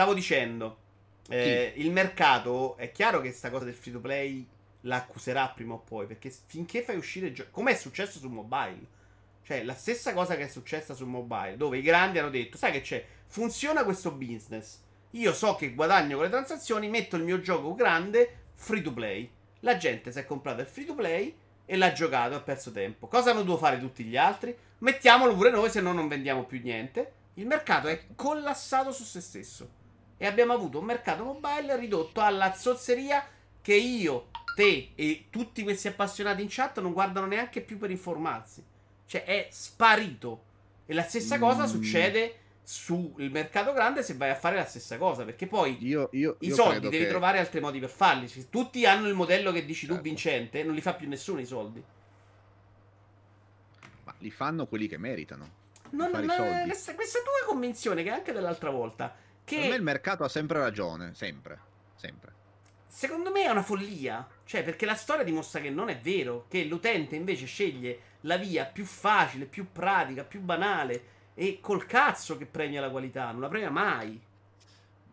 stavo dicendo, eh, il mercato è chiaro che sta cosa del free to play la accuserà prima o poi. Perché finché fai uscire giochi. Come è successo su mobile. Cioè, la stessa cosa che è successa su mobile, dove i grandi hanno detto: Sai che c'è? Funziona questo business. Io so che guadagno con le transazioni, metto il mio gioco grande free to play. La gente si è comprata il free to play e l'ha giocato e ha perso tempo. Cosa hanno dovuto fare tutti gli altri? Mettiamolo pure noi, se no non vendiamo più niente. Il mercato è collassato su se stesso. E abbiamo avuto un mercato mobile ridotto alla zozzeria che io, te e tutti questi appassionati in chat non guardano neanche più per informarsi. Cioè è sparito. E la stessa cosa mm. succede sul mercato grande se vai a fare la stessa cosa. Perché poi io, io, i soldi devi che... trovare altri modi per farli. Se tutti hanno il modello che dici certo. tu vincente, non li fa più nessuno i soldi. Ma li fanno quelli che meritano. Non, non, questa, questa tua convinzione, che anche dell'altra volta. Che... Per me il mercato ha sempre ragione, sempre, sempre. Secondo me è una follia. Cioè, perché la storia dimostra che non è vero. Che l'utente invece sceglie la via più facile, più pratica, più banale. E col cazzo che premia la qualità, non la premia mai.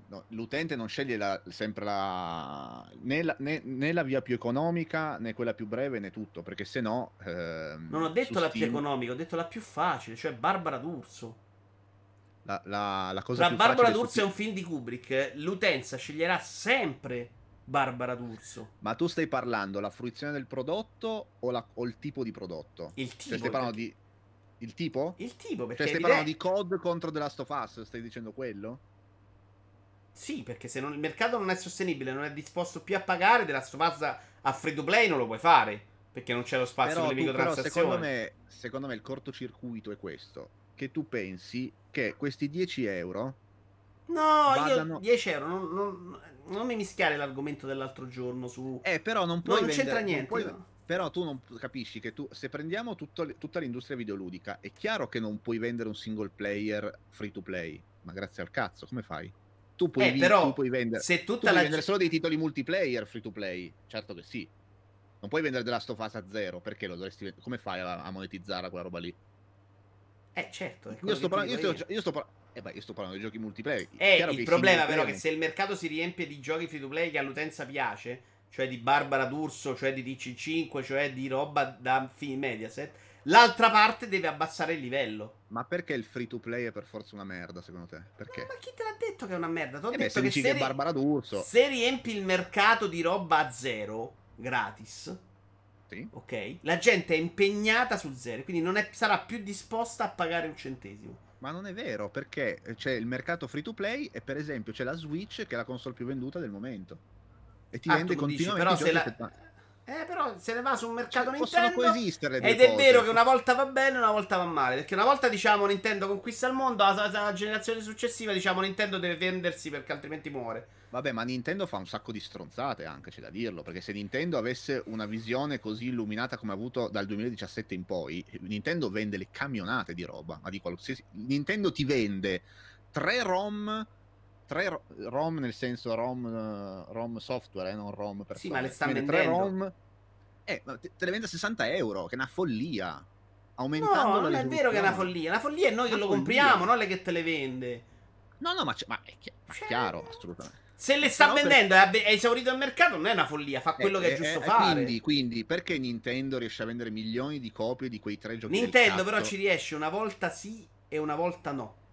No, l'utente non sceglie la, sempre la né, la né, né, la via più economica né quella più breve né tutto perché se no ehm, non ho detto la Steam... più economica ho detto la più facile cioè Barbara D'Urso la, la, la cosa tra Barbara D'Urso e un film di Kubrick l'utenza sceglierà sempre Barbara D'Urso. Ma tu stai parlando la fruizione del prodotto o, la, o il tipo di prodotto? Il tipo. Cioè stai parlando di... Il tipo? Il tipo, perché... Cioè stai parlando di COD contro The Last of Us, stai dicendo quello? Sì, perché se non, il mercato non è sostenibile, non è disposto più a pagare, of Us a free to play non lo puoi fare, perché non c'è lo spazio però per le microtransazioni. Secondo me, secondo me il cortocircuito è questo, che tu pensi che questi 10 euro... No, vadano... io 10 euro non, non, non mi mischiare l'argomento dell'altro giorno su... Eh, però non puoi... No, non vendere, c'entra niente. Puoi... No. Però tu non capisci che tu, se prendiamo tutto, tutta l'industria videoludica, è chiaro che non puoi vendere un single player free to play. Ma grazie al cazzo, come fai? Tu puoi, eh, vi- però, tu puoi vendere, se tutta tu puoi la... vendere solo dei titoli multiplayer free to play. Certo che sì. Non puoi vendere The Last of Us a zero, perché lo dovresti Come fai a, a monetizzare quella roba lì? Eh, certo. Io sto, parlando, io, sto, io, sto par- eh beh, io sto parlando di giochi multiplayer. Eh, il problema però è che se il mercato si riempie di giochi free to play che all'utenza piace, cioè di Barbara D'Urso, cioè di DC5, cioè di roba da film Mediaset, l'altra parte deve abbassare il livello. Ma perché il free to play è per forza una merda, secondo te? Perché? Ma, ma chi te l'ha detto che è una merda? T'ho eh detto beh, che se, che Barbara D'Urso. se riempi il mercato di roba a zero, gratis, sì. Ok? La gente è impegnata su zero, quindi non è, sarà più disposta a pagare un centesimo. Ma non è vero, perché c'è il mercato free to play e per esempio c'è la Switch che è la console più venduta del momento. E ti ah, vende continuamente dici, però se la... Eh, però se ne va su un mercato cioè, Nintendo. Possono coesistere. Ed è vero che una volta va bene una volta va male. Perché una volta diciamo Nintendo conquista il mondo, la, la, generazione successiva diciamo Nintendo deve vendersi perché altrimenti muore. Vabbè, ma Nintendo fa un sacco di stronzate anche, c'è da dirlo. Perché se Nintendo avesse una visione così illuminata come ha avuto dal 2017 in poi, Nintendo vende le camionate di roba. Ma di qualsiasi. Nintendo ti vende tre ROM tre ROM nel senso ROM, ROM software, eh, non ROM per Sì, ma le stanno vendendo. Tre ROM, eh, te le vende a 60 euro, che è una follia. Aumentando no, non è vero che è una follia. Una follia è noi una che lo compriamo, non lei che te le vende. No, no, ma, ma è, chi- ma cioè... chiaro, assolutamente. Se le sta no, vendendo e per... è esaurito il mercato, non è una follia, fa quello eh, che è eh, giusto eh, fare. Quindi, quindi, perché Nintendo riesce a vendere milioni di copie di quei tre giochi? Nintendo, però, ci riesce una volta sì e una volta no.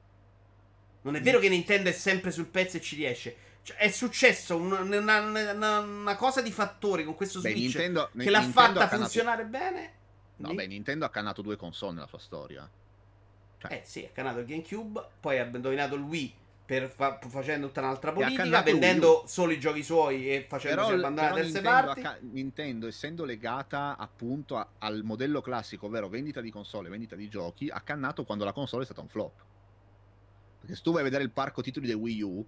Non è vero che Nintendo è sempre sul pezzo e ci riesce. Cioè, è successo una, una, una, una, cosa di fattori con questo Switch beh, Nintendo, che l'ha Nintendo fatta funzionare bene. No, Ni- beh, Nintendo ha cannato due console nella sua storia. Cioè. Eh sì, ha cannato il GameCube, poi ha indovinato il Wii per fa- facendo tutta un'altra politica, vendendo solo i giochi suoi e facendosi abbandonare terze parti. Ca- Nintendo, essendo legata appunto a- al modello classico, ovvero vendita di console, vendita di giochi, ha cannato quando la console è stata un flop. Perché se tu vai a vedere il parco titoli del Wii U,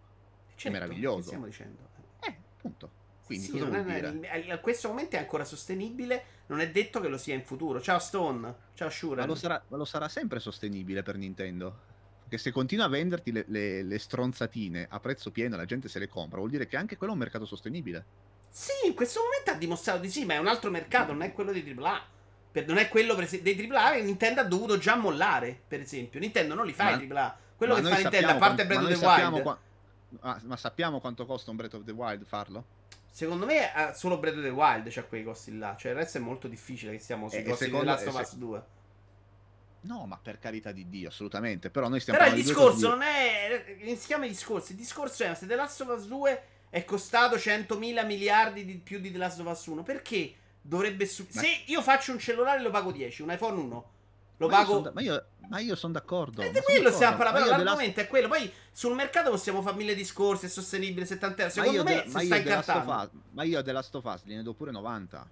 certo, è meraviglioso. Che stiamo dicendo? Eh, appunto. Quindi sì, dire? A questo momento è ancora sostenibile, non è detto che lo sia in futuro. Ciao Stone, ciao Shure. Ma, ma lo sarà, sempre sostenibile per Nintendo. Perché se continua a venderti le, le, le, stronzatine a prezzo pieno, la gente se le compra, vuol dire che anche quello è un mercato sostenibile. Sì, in questo momento ha dimostrato di sì, ma è un altro mercato, non è quello dei AAA. Non è quello dei AAA che Nintendo ha dovuto già mollare, per esempio. Nintendo non li fa ma, i AAA. Quello che fa Nintendo, a parte Breath of the Wild. Qua... Ma, ma, sappiamo quanto costa un Breath of the Wild farlo? Secondo me eh, solo Breath of the Wild c'ha quei costi là. Cioè, il resto è molto difficile che siamo sui e, costi di Last of Us 2. No, ma per carità di Dio, assolutamente. Però noi stiamo Però il discorso non è. Iniziamo i discorsi. Il discorso è: se The Last of Us 2 è costato 100.000 miliardi di più di The Last of Us 1, perché dovrebbe. Su- ma... Se io faccio un cellulare lo pago 10, un iPhone 1. Lo ma pago. Io da- ma, io, ma io sono d'accordo. Ed è quello stiamo parlando. L'argomento è quello. Poi sul mercato possiamo fare mille discorsi. È sostenibile 70 euro. Secondo me, de- se stai incartando. Ma io della Stofas gliene do pure 90.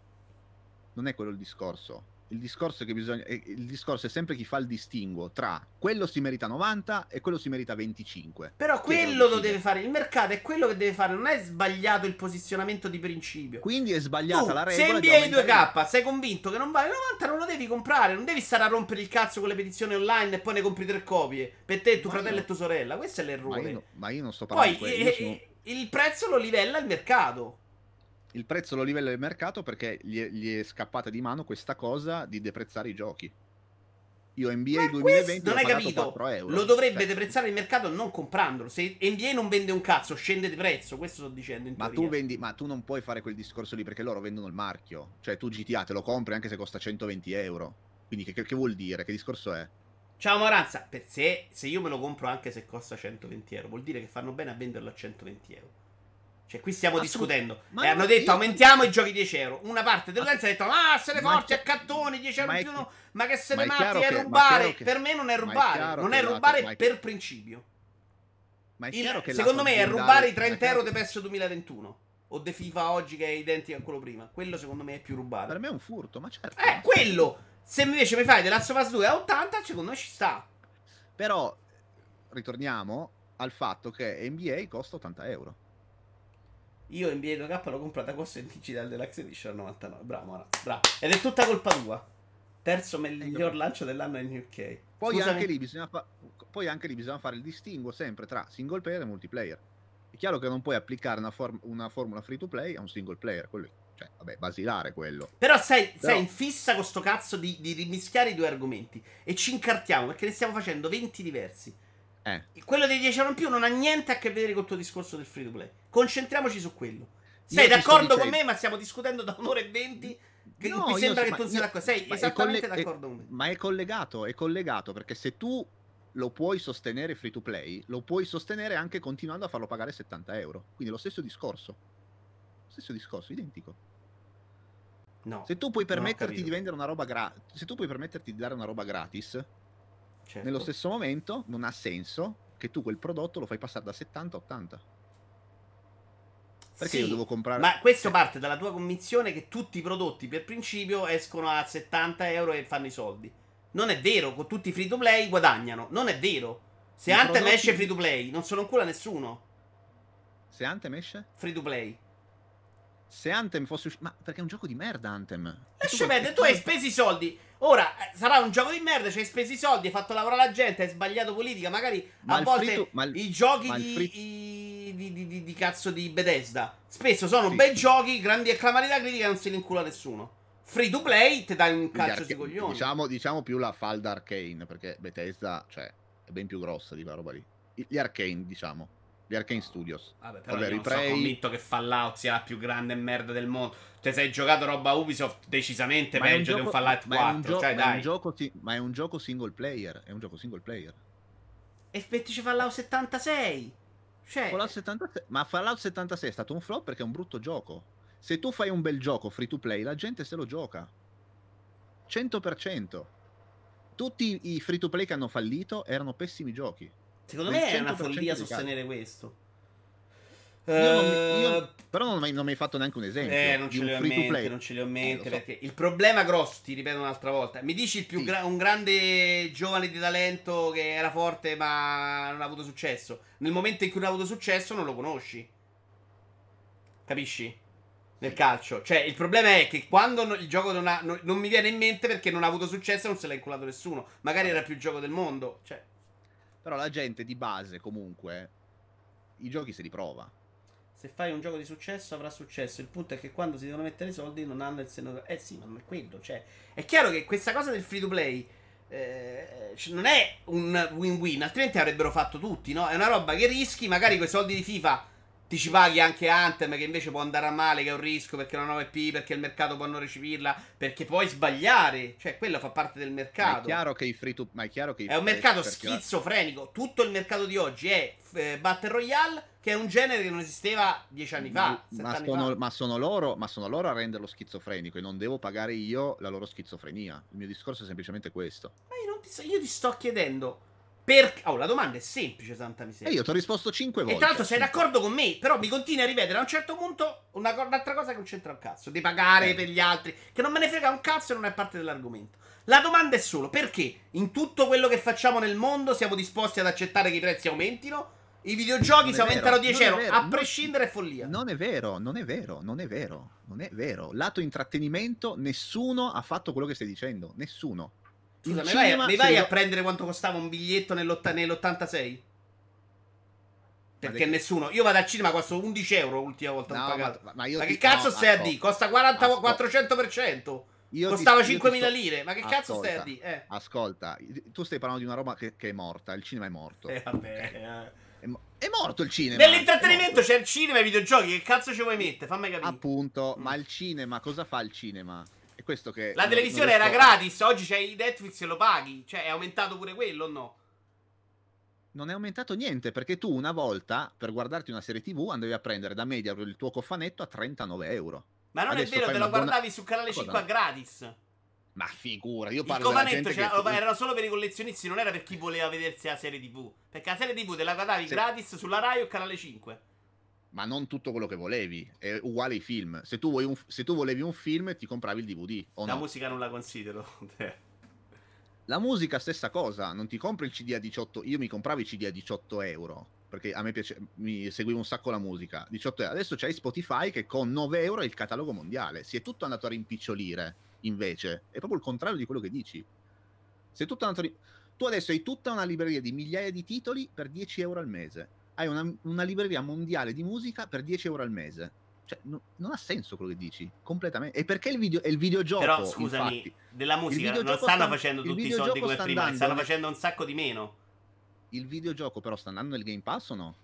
Non è quello il discorso il discorso, che bisogna, il discorso è sempre chi fa il distinguo tra quello si merita 90 e quello si merita 25. Però quello lo deve fare il mercato, è quello che deve fare, non è sbagliato il posizionamento di principio. Quindi è sbagliata tu, la regola. Se NBA 2K sei convinto che non vale 90, non lo devi comprare, non devi stare a rompere il cazzo con le petizioni online e poi ne compri tre copie per te, tuo ma fratello io, e tua sorella. Questo è l'errore. Ma io, ma io non sto parlando poi, di quello. Sono... il prezzo lo livella il mercato il prezzo lo livella il mercato perché gli è, gli è, scappata di mano questa cosa di deprezzare i giochi. Io NBA Ma 2020 non hai capito. Lo dovrebbe cioè. deprezzare il mercato non comprandolo. Se NBA non vende un cazzo, scende di prezzo. Questo sto dicendo. ma, tu vendi, ma tu non puoi fare quel discorso lì perché loro vendono il marchio. Cioè, tu GTA te lo compri anche se costa 120 euro. Quindi, che, che vuol dire? Che discorso è? Ciao Moranza, per se, se io me lo compro anche se costa 120 euro, vuol dire che fanno bene a venderlo a 120 euro. Cioè, qui stiamo discutendo. Ma e hanno detto io... aumentiamo i giochi 10 euro. Una parte dell'utenza ha detto: Ah, essere forti a cattoni, 10 euro in più. No. Ma che se ne matti è, rubare. Che... Per me non è rubare. È non è rubare è... per principio. Ma Il, secondo me è rubare i 30 euro di PES 2021. O De FIFA oggi che è identico a quello prima. Quello secondo me è più rubare. Per me è un furto, ma certo. Eh, quello. Se invece mi fai The Last of Us 2 a 80, secondo me ci sta. Però ritorniamo al fatto che NBA costa 80 euro. Io NBA 2K l'ho comprata con il digital Deluxe Edition a 99. Bravo, bravo. Ed è tutta colpa tua. Terzo miglior lancio dell'anno in UK. Poi anche, lì bisogna fa- poi anche lì bisogna fare il distinguo sempre tra single player e multiplayer. È chiaro che non puoi applicare una, form- una formula free to play a un single player. Quello, cioè, vabbè, basilare quello. Però sei, Però... sei in fissa con sto cazzo di, di rimischiare i due argomenti. E ci incartiamo perché ne stiamo facendo 20 diversi. Eh. Quello dei 10 euro in più non ha niente a che vedere con il tuo discorso del free to play. Concentriamoci su quello. Sei d'accordo con me, ma stiamo discutendo da un'ora e venti? Che no, mi sembra so, che tu sia d'accordo. Sei esattamente coll- d'accordo con me. Ma è collegato, è collegato perché se tu lo puoi sostenere free to play, lo puoi sostenere anche continuando a farlo pagare 70 euro. Quindi lo stesso discorso. Stesso discorso, identico. No. Se tu puoi permetterti di vendere una roba gratis, se tu puoi permetterti di dare una roba gratis, certo. nello stesso momento non ha senso che tu quel prodotto lo fai passare da 70 a 80. Perché sì, io devo comprare. Ma questo parte dalla tua convinzione che tutti i prodotti per principio escono a 70 euro e fanno i soldi. Non è vero, con tutti i free to play guadagnano. Non è vero. Se I Anthem prodotti... esce free to play, non sono ancora nessuno. Se Anthem esce? Free to play. Se Anthem fosse uscito. Ma perché è un gioco di merda, Anthem. Lascia perdere, tu hai speso i soldi. Ora eh, sarà un gioco di merda, ci hai speso i soldi, hai fatto lavorare la gente, hai sbagliato politica. Magari ma a volte to, ma il, i giochi di, free... i, di, di, di, cazzo di Bethesda spesso sono sì. bei giochi, grandi acclamarità critica, non si li incula nessuno. Free to play, ti dai un calcio arca- di coglioni. Diciamo, diciamo più la falda arcane, perché Bethesda, cioè, è ben più grossa di quella roba lì. Gli arcane, diciamo. Gli Arcane Studios. Vabbè, però Vabbè, io non sono convinto che Fallout sia la più grande merda del mondo. Te sei giocato roba Ubisoft decisamente ma peggio un gioco, di un Fallout 4. Un gio- cioè, ma, è un gioco, ma è un gioco single player. È un gioco single player. E mettici Fallout 76. Cioè... Fallout 76. Ma Fallout 76 è stato un flop perché è un brutto gioco. Se tu fai un bel gioco free to play, la gente se lo gioca. 100%. Tutti i free to play che hanno fallito erano pessimi giochi. Secondo me è una follia sostenere questo. Io non, io, eh, però non, non mi hai fatto neanche un esempio. Eh, non ce li ho in mente, non ce li ho in mente. Eh, so. perché il problema grosso, ti ripeto un'altra volta. Mi dici il più sì. gra- un grande giovane di talento che era forte ma non ha avuto successo. Nel momento in cui non ha avuto successo, non lo conosci. Capisci? Nel calcio. Cioè, il problema è che quando il gioco non, ha, non, non mi viene in mente perché non ha avuto successo e non se l'ha inculato nessuno. Magari era il più gioco del mondo. Cioè. Però la gente di base, comunque, i giochi se li prova. Se fai un gioco di successo avrà successo. Il punto è che quando si devono mettere i soldi non hanno il seno. Eh sì, ma non è quello. Cioè, è chiaro che questa cosa del free to play eh, non è un win-win, altrimenti avrebbero fatto tutti, no? È una roba che rischi, magari con i soldi di FIFA ti ci paghi anche Anthem che invece può andare a male, che è un rischio perché è una 9P, perché il mercato può non recepirla, perché puoi sbagliare, cioè quello fa parte del mercato. Ma è chiaro che i free to ma è chiaro che È un mercato schizofrenico, tutto il mercato di oggi è eh, Battle Royale che è un genere che non esisteva dieci anni fa. Ma, ma, sono, fa. ma, sono, loro, ma sono loro a renderlo schizofrenico e non devo pagare io la loro schizofrenia. Il mio discorso è semplicemente questo. Ma io, ti, io ti sto chiedendo perché? Oh, la domanda è semplice, santa miseria. E io ti ho risposto 5 volte. E tra l'altro sei d'accordo con me, però mi continui a ripetere a un certo punto una, un'altra cosa che non c'entra un cazzo. Di pagare eh. per gli altri, che non me ne frega un cazzo e non è parte dell'argomento. La domanda è solo perché in tutto quello che facciamo nel mondo siamo disposti ad accettare che i prezzi aumentino? I videogiochi si aumentano 10 euro, vero, a prescindere è follia. Non è vero, non è vero, non è vero, non è vero. Lato intrattenimento, nessuno ha fatto quello che stai dicendo, nessuno. Scusa, mi vai, mi vai a prendere quanto costava un biglietto nell'86? Perché nessuno. Io vado al cinema, costa 11 euro l'ultima volta no, pagato. Ma, ma, ma che cazzo no, stai a dire? Costa 40, 400%. Io Costava ti, 5.000 sto... lire, ma che ascolta, cazzo stai a dire? Eh. Ascolta, tu stai parlando di una roba che, che, è morta, il cinema è morto. Eh, vabbè, eh. È, è, morto il cinema. Nell'intrattenimento c'è il cinema e i videogiochi, che cazzo ci vuoi mettere? Fammi capire. Appunto, mm. ma il cinema, cosa fa il cinema? È questo che... La televisione era gratis, oggi c'hai Netflix e lo paghi. Cioè, è aumentato pure quello o no? Non è aumentato niente, perché tu una volta, per guardarti una serie TV, andavi a prendere da media il tuo cofanetto a 39 euro. Ma non Adesso è vero, te lo guardavi buona... su canale 5 a gratis. Ma figura, io parlo il cofanetto che... era solo per i collezionisti, non era per chi voleva vedersi la serie TV. Perché la serie TV te la guardavi sì. gratis sulla Rai o canale 5 ma non tutto quello che volevi. È uguale ai film. Se tu, un, se tu volevi un film, ti compravi il DVD. la no? musica non la considero. la musica, stessa cosa. Non ti compri il CD a 18. Io mi compravo i CD a 18 euro. Perché a me piace, mi seguivo un sacco la musica. 18 euro. Adesso c'hai Spotify che con 9 euro è il catalogo mondiale. Si è tutto andato a rimpicciolire. Invece, è proprio il contrario di quello che dici. Si è tutto andato a rimpicciolire. Tu adesso hai tutta una libreria di migliaia di titoli per 10 euro al mese hai una, una, libreria mondiale di musica per 10 euro al mese. Cioè, no, non ha senso quello che dici, completamente. E perché il, video, il videogioco? Però, scusami, infatti, della musica non stanno sta, facendo tutti i soldi come prima, andando, stanno facendo un sacco di meno. Il videogioco però sta andando nel Game Pass o no?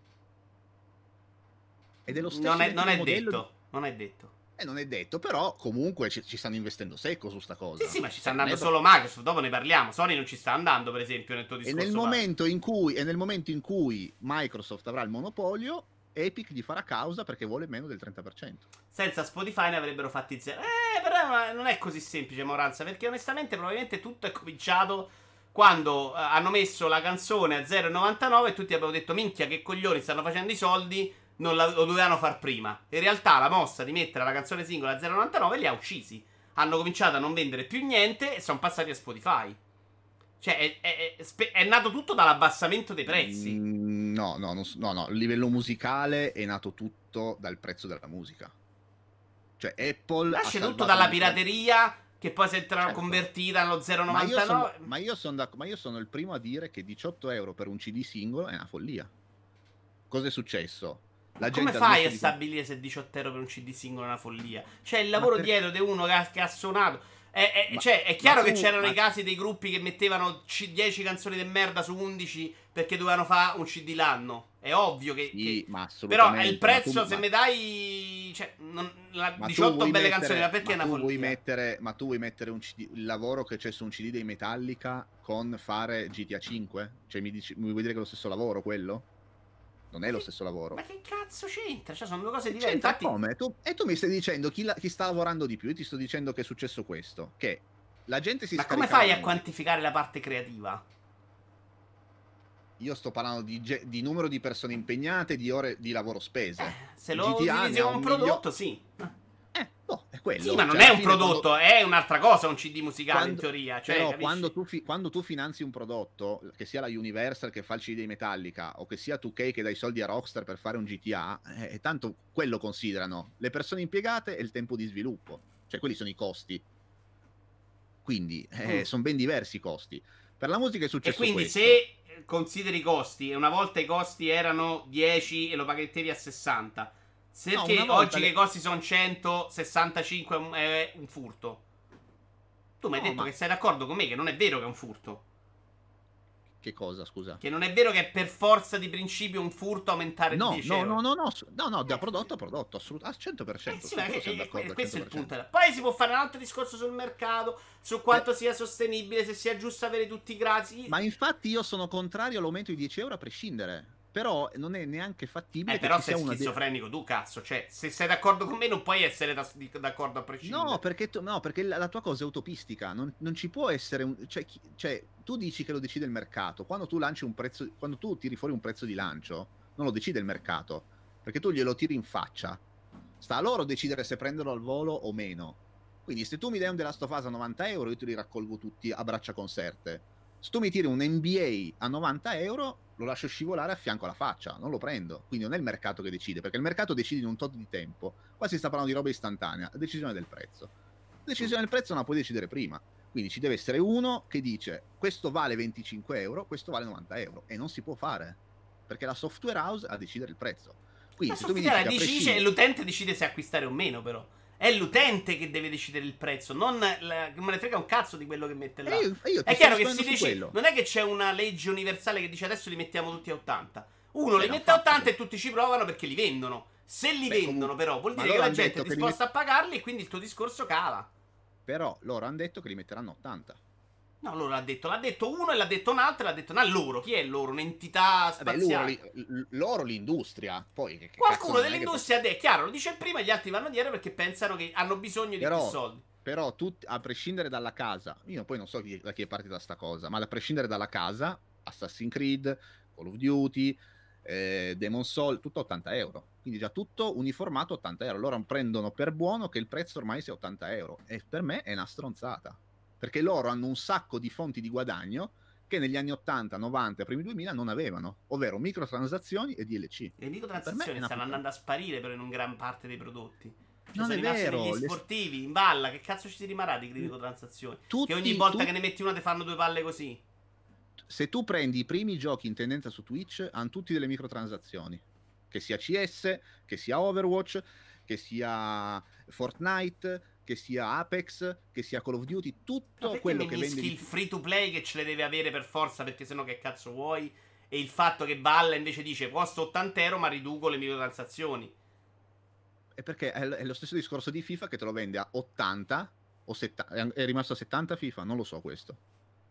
Ed è lo stesso non è, non è detto, di... non è detto. Eh, non è detto, però comunque ci, ci, stanno investendo secco su sta cosa. Sì, sì, ma ci sta andando solo Microsoft, dopo ne parliamo. Sony non ci sta andando, per esempio, nel tuo discorso. E nel, momento in cui, e nel momento in cui Microsoft avrà il monopolio, Epic gli farà causa perché vuole meno del 30%. Senza Spotify ne avrebbero fatti zero. Eh, però non è così semplice, Moranza, perché onestamente probabilmente tutto è cominciato quando uh, hanno messo la canzone a 0,99 e tutti abbiamo detto minchia che coglioni stanno facendo i soldi non la, lo dovevano far prima. In realtà la mossa di mettere la canzone singola a 0,99 li ha uccisi. Hanno cominciato a non vendere più niente e sono passati a Spotify. Cioè, è, è, è, è nato tutto dall'abbassamento dei prezzi. Mm, no, no, no, no, no, a livello musicale è nato tutto dal prezzo della musica. Cioè, Apple. Nasce tutto dalla pirateria che poi si è certo. convertita allo 0,99. Ma io, sono, ma, io sono ma io sono il primo a dire che 18 euro per un CD singolo è una follia. Cosa è successo? Come fai a stabilire se 18 euro per un CD singolo è una follia? C'è il lavoro per... dietro di uno che ha, che ha suonato. È, è, ma, cioè, è chiaro che tu, c'erano ma... i casi dei gruppi che mettevano c- 10 canzoni di merda su 11 perché dovevano fare un CD l'anno. È ovvio che. Sì, che... ma Però è il prezzo, tu, se mi dai. Cioè, non, la, 18 belle mettere, canzoni, ma perché ma è una follia? Mettere, ma tu vuoi mettere un CD, il lavoro che c'è su un CD dei Metallica con fare GTA 5? Cioè, mi, dici, mi vuoi dire che è lo stesso lavoro quello? Non è lo stesso lavoro. Ma che cazzo c'entra? Cioè, sono due cose diverse. Infatti... come? Tu, e tu mi stai dicendo chi, la, chi, sta lavorando di più. Io ti sto dicendo che è successo questo. Che la gente si Ma come fai a quantificare la parte creativa? Io sto parlando di, di, numero di persone impegnate, di ore di lavoro spese. Eh, se lo utilizzi come un prodotto, sì. No, è quello. Sì, ma non cioè, è un prodotto, quando... è un'altra cosa un CD musicale quando... in teoria. Cioè, però quando tu, fi... quando tu, finanzi un prodotto, che sia la Universal che fa il CD di Metallica o che sia 2K che dai soldi a Rockstar per fare un GTA, eh, tanto quello considerano le persone impiegate e il tempo di sviluppo. Cioè, quelli sono i costi. Quindi eh, mm. sono ben diversi i costi. Per la musica è successo E quindi questo. se consideri i costi, e una volta i costi erano 10 e lo paghettevi a 60 perché no, oggi le... che costi sono 165 è un furto. Tu mi hai No, detto ma- che sei d'accordo con me che non è vero che è un furto. Che cosa, scusa? Che non è vero che è per forza di principio un furto aumentare No, di 10 no, euro. no, no, no, no, no, da prodotto a prodotto, assolutamente, al 100%. Eh sì, che- eh, questo è il 100%. punto. Poi si può fare un altro discorso sul mercato, su quanto sia sostenibile, se sia giusto avere tutti i gradi. Ma infatti io sono contrario all'aumento di 10 euro a prescindere. Però non è neanche fattibile Eh, però sei una... de- schizofrenico tu, cazzo. Cioè, se sei d'accordo con me, non puoi essere da- d'accordo a prescindere. No perché, tu- no, perché la, la tua cosa è utopistica. Non, non ci può essere un. Cioè, chi- cioè, tu dici che lo decide il mercato. Quando tu lanci un prezzo. Quando tu tiri fuori un prezzo di lancio, non lo decide il mercato. Perché tu glielo tiri in faccia. Sta a loro decidere se prenderlo al volo o meno. Quindi, se tu mi dai un The Last of Us a 90 euro, io te li raccolgo tutti a braccia conserte. Se tu mi tiri un NBA a 90 euro, lo lascio scivolare a fianco alla faccia, non lo prendo. Quindi non è il mercato che decide, perché il mercato decide in un tot di tempo. Qua si sta parlando di roba istantanea, decisione del prezzo. Decisione del prezzo non la puoi decidere prima. Quindi ci deve essere uno che dice questo vale 25 euro, questo vale 90 euro. E non si può fare. Perché la software house ha a decidere il prezzo. Quindi La se tu mi dici decide l'utente decide se acquistare o meno, però. È l'utente che deve decidere il prezzo, non la- che me ne frega un cazzo di quello che mette là. Eh, io- io È chiaro che si dice. quello. Non è che c'è una legge universale che dice adesso li mettiamo tutti a 80. Uno Eh, li mette a fatto. 80 e tutti ci provano perché li vendono. Se li Beh, vendono, comunque- però, vuol dire che la gente è che li disposta a pagarli e quindi il tuo discorso cala. Però loro hanno detto che li metteranno a 80. No, loro l'ha detto. L'ha detto uno e l'ha detto un altro e l'ha detto un altro. Loro. Chi è loro? Un'entità Vabbè, loro, spaziale. li- l- loro l'industria. Poi che, che Qualcuno è che- dell'industria ha detto, chiaro, lo dice e gli altri vanno dietro perché pensano che hanno bisogno di Però- più soldi. Però tutti, a prescindere dalla casa, io poi non so chi- da chi è partita sta cosa, ma a prescindere dalla casa, Assassin's Creed, Call of Duty, eh, Demon Soul, tutto a 80 euro. Quindi già tutto uniformato a 80 euro. Loro prendono per buono che il prezzo ormai sia 80 euro. E per me è una stronzata. Perché loro hanno un sacco di fonti di guadagno che negli anni 80, 90, primi 2000 non avevano, ovvero microtransazioni e DLC. Le microtransazioni stanno puttana. andando a sparire però in un gran parte dei prodotti. Cioè, Non sono rimasti vero, negli le- sportivi, in balla, che cazzo ci si rimarrà di microtransazioni? Tutti, Che ogni volta tu- che ne metti una ti fanno due palle così. se tu prendi i primi giochi in tendenza su Twitch, hanno tutti delle microtransazioni. Che sia CS, che sia Overwatch, che sia Fortnite, che sia Apex, che sia Call of Duty, tutto quello che vende il free to play che ce le deve avere per forza perché sennò che cazzo vuoi? E il fatto che Balla invece dice costo 80 euro ma riduco le microtransazioni. È perché è, lo stesso discorso di FIFA che te lo vende a 80 o 70, è- rimasto a 70 FIFA, non lo so questo.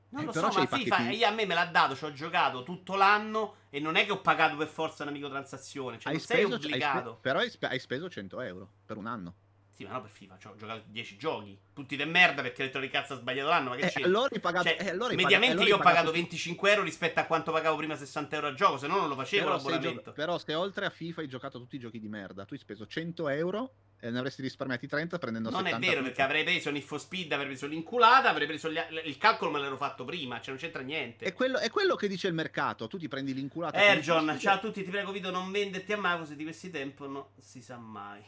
Non Eh, lo però so, ma FIFA pacchettini. io a me me l'ha dato, ci ho giocato tutto l'anno e non è che ho pagato per forza una microtransazione, cioè Hai non sei speso, hai spe- obbligato. però hai, spe- hai speso 100 euro per un anno. Sì, ma no per FIFA, cioè, ho giocato 10 giochi, tutti de merda perché di cazzo ha sbagliato l'anno, ma che Eh, c'è? allora hai pagato, Cioè, eh, allora mediamente pagato- io ho pagato 25 euro rispetto a quanto pagavo prima 60 euro a gioco, se no non lo facevo Però se, l'abbonamento. gio- però se oltre a FIFA hai giocato tutti i giochi di merda, tu hai speso 100 euro e ne avresti risparmiati 30 prendendo Non è 70 vero, FIFA. perché avrei preso Need for Speed, avrei preso l'inculata, avrei preso gli il calcolo me l'ero fatto prima, cioè non c'entra niente. È quello, è quello che dice il mercato, tu ti prendi l'inculata. Erjon, il- ciao a tutti, ti prego Vito, non venderti a Microsoft di questi tempi, non si sa mai.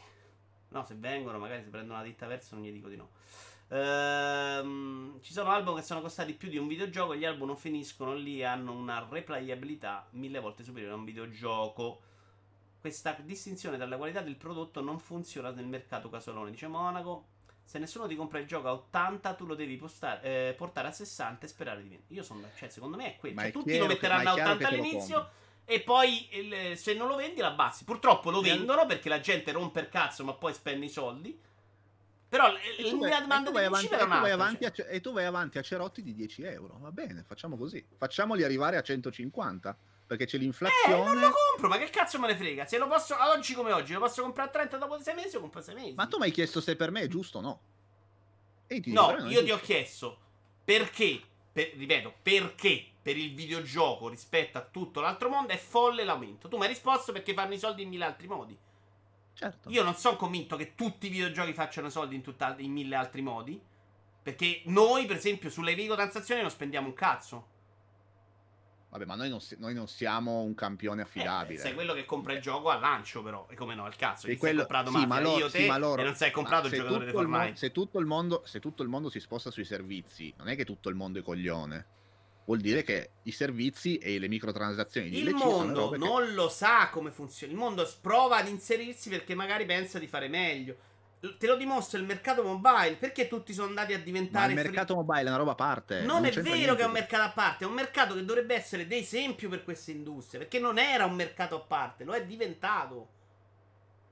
No, se vengono, magari si prendono una ditta verso, non gli dico di no. Ehm, ci sono album che sono costati più di un videogioco, gli album non finiscono lì e hanno una replayabilità mille volte superiore a un videogioco. Questa distinzione tra la qualità del prodotto non funziona nel mercato casolone, dice Monaco. Se nessuno ti compra il gioco a 80, tu lo devi postare- eh, portare a 60 e sperare di vendere. Io sono, cioè, secondo me è quello. Cioè, tutti lo metteranno a è chiaro 80 che te lo all'inizio. E poi il- se non lo vendi la abbassi. Purtroppo lo vendono perché la gente rompe il cazzo, ma poi spende i soldi. Però l- E il- tu vai, la domanda di avanti, e era tu vai un'altra. avanti cioè. e tu vai avanti a cerotti di 10 euro. Va bene, facciamo così. Facciamoli arrivare a 150. Perché c'è Eh, non l'inflazione. lo compro, ma che cazzo me ne frega? Se lo posso, oggi come oggi, lo posso comprare a 30 dopo 6 mesi, lo compro a 6 mesi. Ma tu mi hai chiesto se per me è giusto o no. E ti No, dico, eh, io ti ho chiesto perché, per- ripeto, perché per il videogioco rispetto a tutto l'altro mondo è folle l'aumento. Tu mi hai risposto perché fanno i soldi in mille altri modi. Certo. Io non sono convinto che tutti i videogiochi facciano soldi in, tutta- in mille altri modi. Perché noi, per esempio, sulle microtransazioni non spendiamo un cazzo. Vabbè, ma noi non, si- noi non siamo un campione Eh, affidabile. sei quello che compra il gioco al lancio, però. E come no, al cazzo. È quello- comprato sì, Mafia? ma loro- Io, sì, te, ma loro- e non sei comprato il giocatore mo- Fortnite. se, tutto il mondo, se tutto il mondo si sposta sui servizi, non è che tutto il mondo è coglione. Vuol dire che i servizi e le microtransazioni di Il mondo robe che- non lo sa come funziona. Il mondo prova ad inserirsi perché magari pensa di fare meglio. te lo dimostra il mercato mobile. Perché tutti sono andati a diventare. Ma il mercato free... mobile è una roba a parte. Non, non è vero che è un mercato a parte, è un mercato che dovrebbe essere d'esempio per queste industrie. Perché non era un mercato a parte, lo è diventato.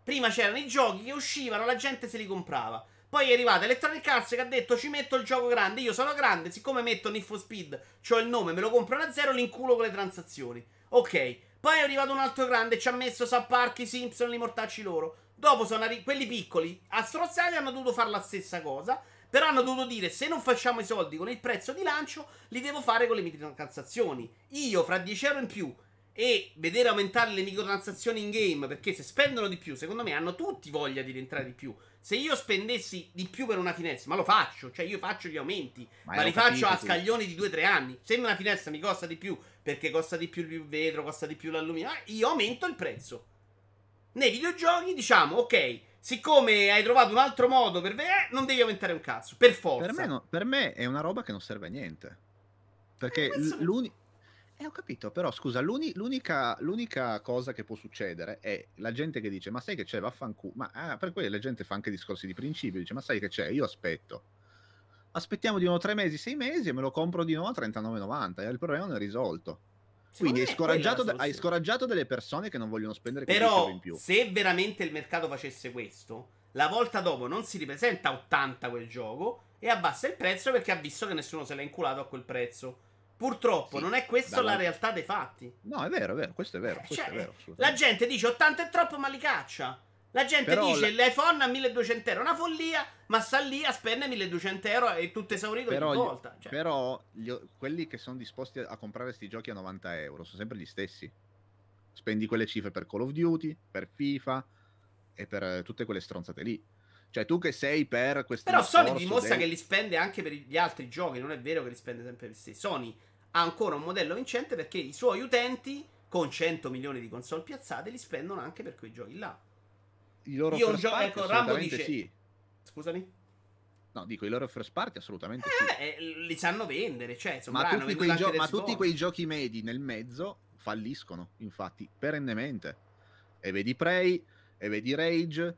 Prima c'erano i giochi che uscivano, la gente se li comprava. Poi è arrivata Electronic Arts che ha detto ci metto il gioco grande, io sono grande, siccome metto Need for Speed, ho il nome, me lo compro da zero, l'inculo con le transazioni. Ok. Poi è arrivato un altro grande, ci ha messo South Park, i Simpson, i mortacci loro. Dopo sono arrivati quelli piccoli, a strozzati hanno dovuto fare la stessa cosa. Però hanno dovuto dire: se non facciamo i soldi con il prezzo di lancio, li devo fare con le microtransazioni. Io fra 10 euro in più e vedere aumentare le microtransazioni in game, perché se spendono di più, secondo me hanno tutti voglia di rientrare di più. Se io spendessi di più per una finestra, ma lo faccio, cioè io faccio gli aumenti, ma, ma li faccio a scaglioni di 2-3 anni. Se una finestra mi costa di più perché costa di più il vetro, costa di più l'alluminio, io aumento il prezzo. Nei videogiochi diciamo, ok, siccome hai trovato un altro modo per vedere, non devi aumentare un cazzo, per forza. Per me, no, per me è una roba che non serve a niente. Perché eh, l'unico... Eh, ho capito, però scusa, l'uni- l'unica, l'unica, cosa che può succedere è la gente che dice, ma sai che c'è, vaffanculo, ma ah, per cui la gente fa anche discorsi di principio, dice, ma sai che c'è, io aspetto. Aspettiamo di nuovo tre mesi, sei mesi e me lo compro di nuovo a 39,90 e il problema non è risolto. Quindi hai scoraggiato, de- hai scoraggiato, delle persone che non vogliono spendere Però, in più. se veramente il mercato facesse questo, la volta dopo non si ripresenta a 80 quel gioco e abbassa il prezzo perché ha visto che nessuno se l'ha inculato a quel prezzo. Purtroppo sì, non è questa dalla... la realtà dei fatti. No, è vero, è vero, questo è vero. Questo cioè, è vero la gente dice 80 è troppo, ma li caccia. La gente Però dice la... l'iPhone a 1200 euro, una follia, ma sta lì a spendere 1200 euro e tutto esaurito però, ogni volta. Cioè. Però gli, quelli che sono disposti a comprare questi giochi a 90 euro sono sempre gli stessi. Spendi quelle cifre per Call of Duty, per FIFA e per tutte quelle stronzate lì. Cioè, tu che sei per questi. Però Sony dimostra del... che li spende anche per gli altri giochi. Non è vero che li spende sempre per sé. Sony ha ancora un modello vincente perché i suoi utenti, con 100 milioni di console piazzate, li spendono anche per quei giochi là. I loro Io party ecco, Rambo dice... sì. Scusami? No, dico i loro first party assolutamente eh, sì. li sanno vendere, cioè, ma, tutti quei, gio- ma tutti quei giochi medi nel mezzo falliscono, infatti, perennemente. E vedi Prey, e vedi Rage,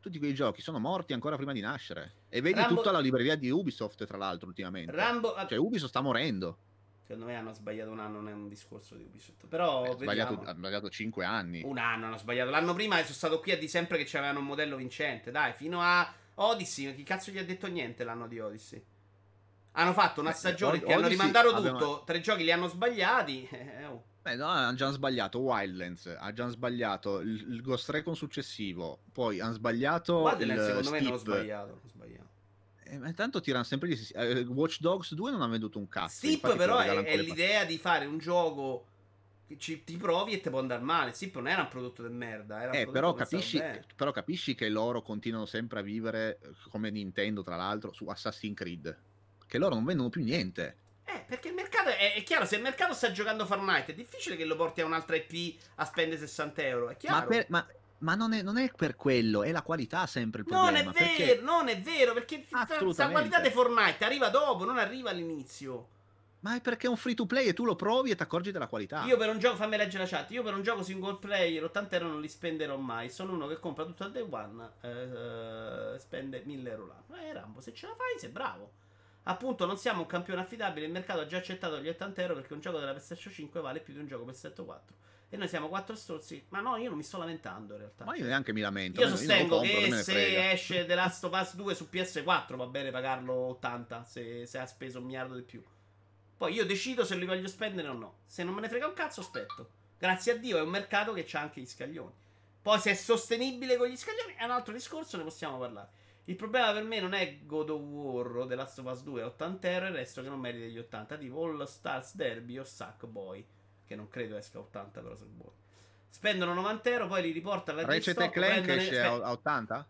tutti quei giochi sono morti ancora prima di nascere. E vedi Rambo... tutta la libreria di Ubisoft, tra l'altro, ultimamente. Rambo... Cioè, Ubisoft sta morendo. Secondo me hanno sbagliato un anno, non è un discorso di Ubisoft. Però. Ha sbagliato, sbagliato 5 anni. Un anno hanno sbagliato. L'anno prima sono stato qui a dire sempre che c'avevano un modello vincente. Dai, fino a Odyssey. Chi cazzo gli ha detto niente l'anno di Odyssey? Hanno fatto una eh, stagione eh, che hanno rimandato tutto. Abbiamo... Tre giochi li hanno sbagliati. Eh, oh. Beh, no, hanno già sbagliato Wildlands, ha già sbagliato il, il Ghost Recon successivo, poi hanno sbagliato Wildlands il secondo Steep. me non ho sbagliato. Eh, ma tanto tirano sempre gli stessi. Eh, Watch Dogs 2 non ha venduto un cazzo. Steep, però, è, è l'idea di fare un gioco che ci, ti provi e ti può andare male. Steep non era un prodotto di merda. Eh, però capisci, però capisci che loro continuano sempre a vivere eh, come Nintendo, tra l'altro, su Assassin's Creed. Che loro non vendono più niente. Eh, perché il mercato è, è, chiaro, se il mercato sta giocando Fortnite, è difficile che lo porti a un'altra IP a spendere 60 euro. È chiaro. Ma, per, ma ma non è, non è, per quello, è la qualità sempre il problema. Non è vero, perché... non è vero, perché la qualità di Fortnite arriva dopo, non arriva all'inizio. Ma è perché è un free to play e tu lo provi e ti accorgi della qualità. Io per un gioco, fammi leggere la chat, io per un gioco single player 80 euro non li spenderò mai. Sono uno che compra tutto al day one, eh, spende 1000 euro l'anno. Eh Rambo, se ce la fai sei bravo. Appunto non siamo un campione affidabile, il mercato ha già accettato gli 80 euro perché un gioco della PlayStation 5 vale più di un gioco PS4. E noi siamo quattro strozzi. Ma no, io non mi sto lamentando in realtà. Ma io neanche mi lamento. Io sostengo compro, che se esce The Last of Us 2 su PS4 va bene pagarlo 80 se, se ha speso un miliardo di più. Poi io decido se li voglio spendere o no. Se non me ne frega un cazzo, aspetto. Grazie a Dio è un mercato che ha anche gli scaglioni. Poi se è sostenibile con gli scaglioni è un altro discorso, ne possiamo parlare. Il problema per me non è God of War o The Last of Us 2 a 80 euro e il resto che non merita gli 80, tipo All Stars Derby o Sackboy che non credo esca a 80, però sono buoni. Spendono 90 euro, poi li riportano alla Ratchet e Clank esce a 80?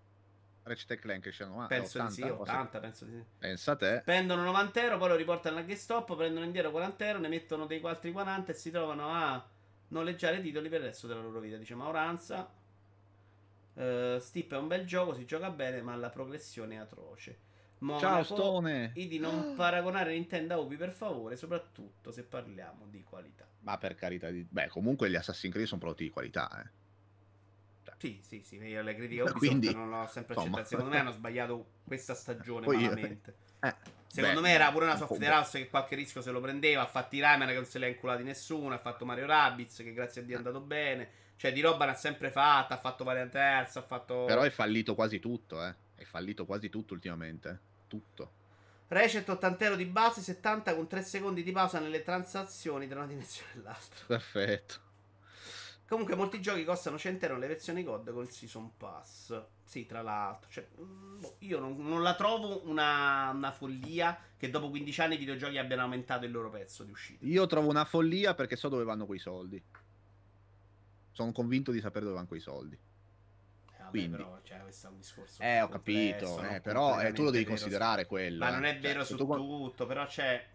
Ratchet Clank esce a 90? Penso 80, di sì, 80, penso di sì. Pensa te. Spendono 90 euro, poi lo riportano alla GameStop, prendono indietro 40 euro, ne mettono dei altri 40 e si trovano a noleggiare titoli per il resto della loro vita. Dice Mauranza. Uh, Steep è un bel gioco, si gioca bene, ma la progressione è atroce. Monaco, Ciao Stone! E di non paragonare Nintendo a Ubi per favore, soprattutto se parliamo di qualità. Ma per carità di... Beh, comunque gli Assassin's Creed sono prodotti di qualità, eh. Sì, sì, sì, io le critiche Ubisoft Quindi, non l'ho sempre insomma. accettato. Secondo me hanno sbagliato questa stagione Poi io- malamente. Eh, Secondo beh, me era pure una un po' software house che qualche rischio se lo prendeva. Ha fatto i Rayman che non se li ha inculati nessuno. Ha fatto Mario Rabbids che grazie a Dio è andato bene. Cioè, di roba ne ha sempre fatta. Ha fatto Variant Terza. Ha fatto. Però è fallito quasi tutto, eh. È fallito quasi tutto ultimamente. eh. Tutto. Recet 80 euro di base, 70 con 3 secondi di pausa nelle transazioni tra una dimensione e l'altra. Perfetto. Comunque, molti giochi costano 100 euro le versioni COD con il Season Pass. Sì, tra l'altro. Cioè, boh, io non, non la trovo una, una follia che dopo 15 anni i videogiochi abbiano aumentato il loro prezzo di uscita. Io trovo una follia perché so dove vanno quei soldi. Sono convinto di sapere dove vanno quei soldi. Eh, Quindi. però, cioè, questo è un discorso. Eh, ho complesso, capito. non eh, però eh, tu lo devi considerare quello. Ma non eh. è vero Cioè, su tu- tutto, però c'è.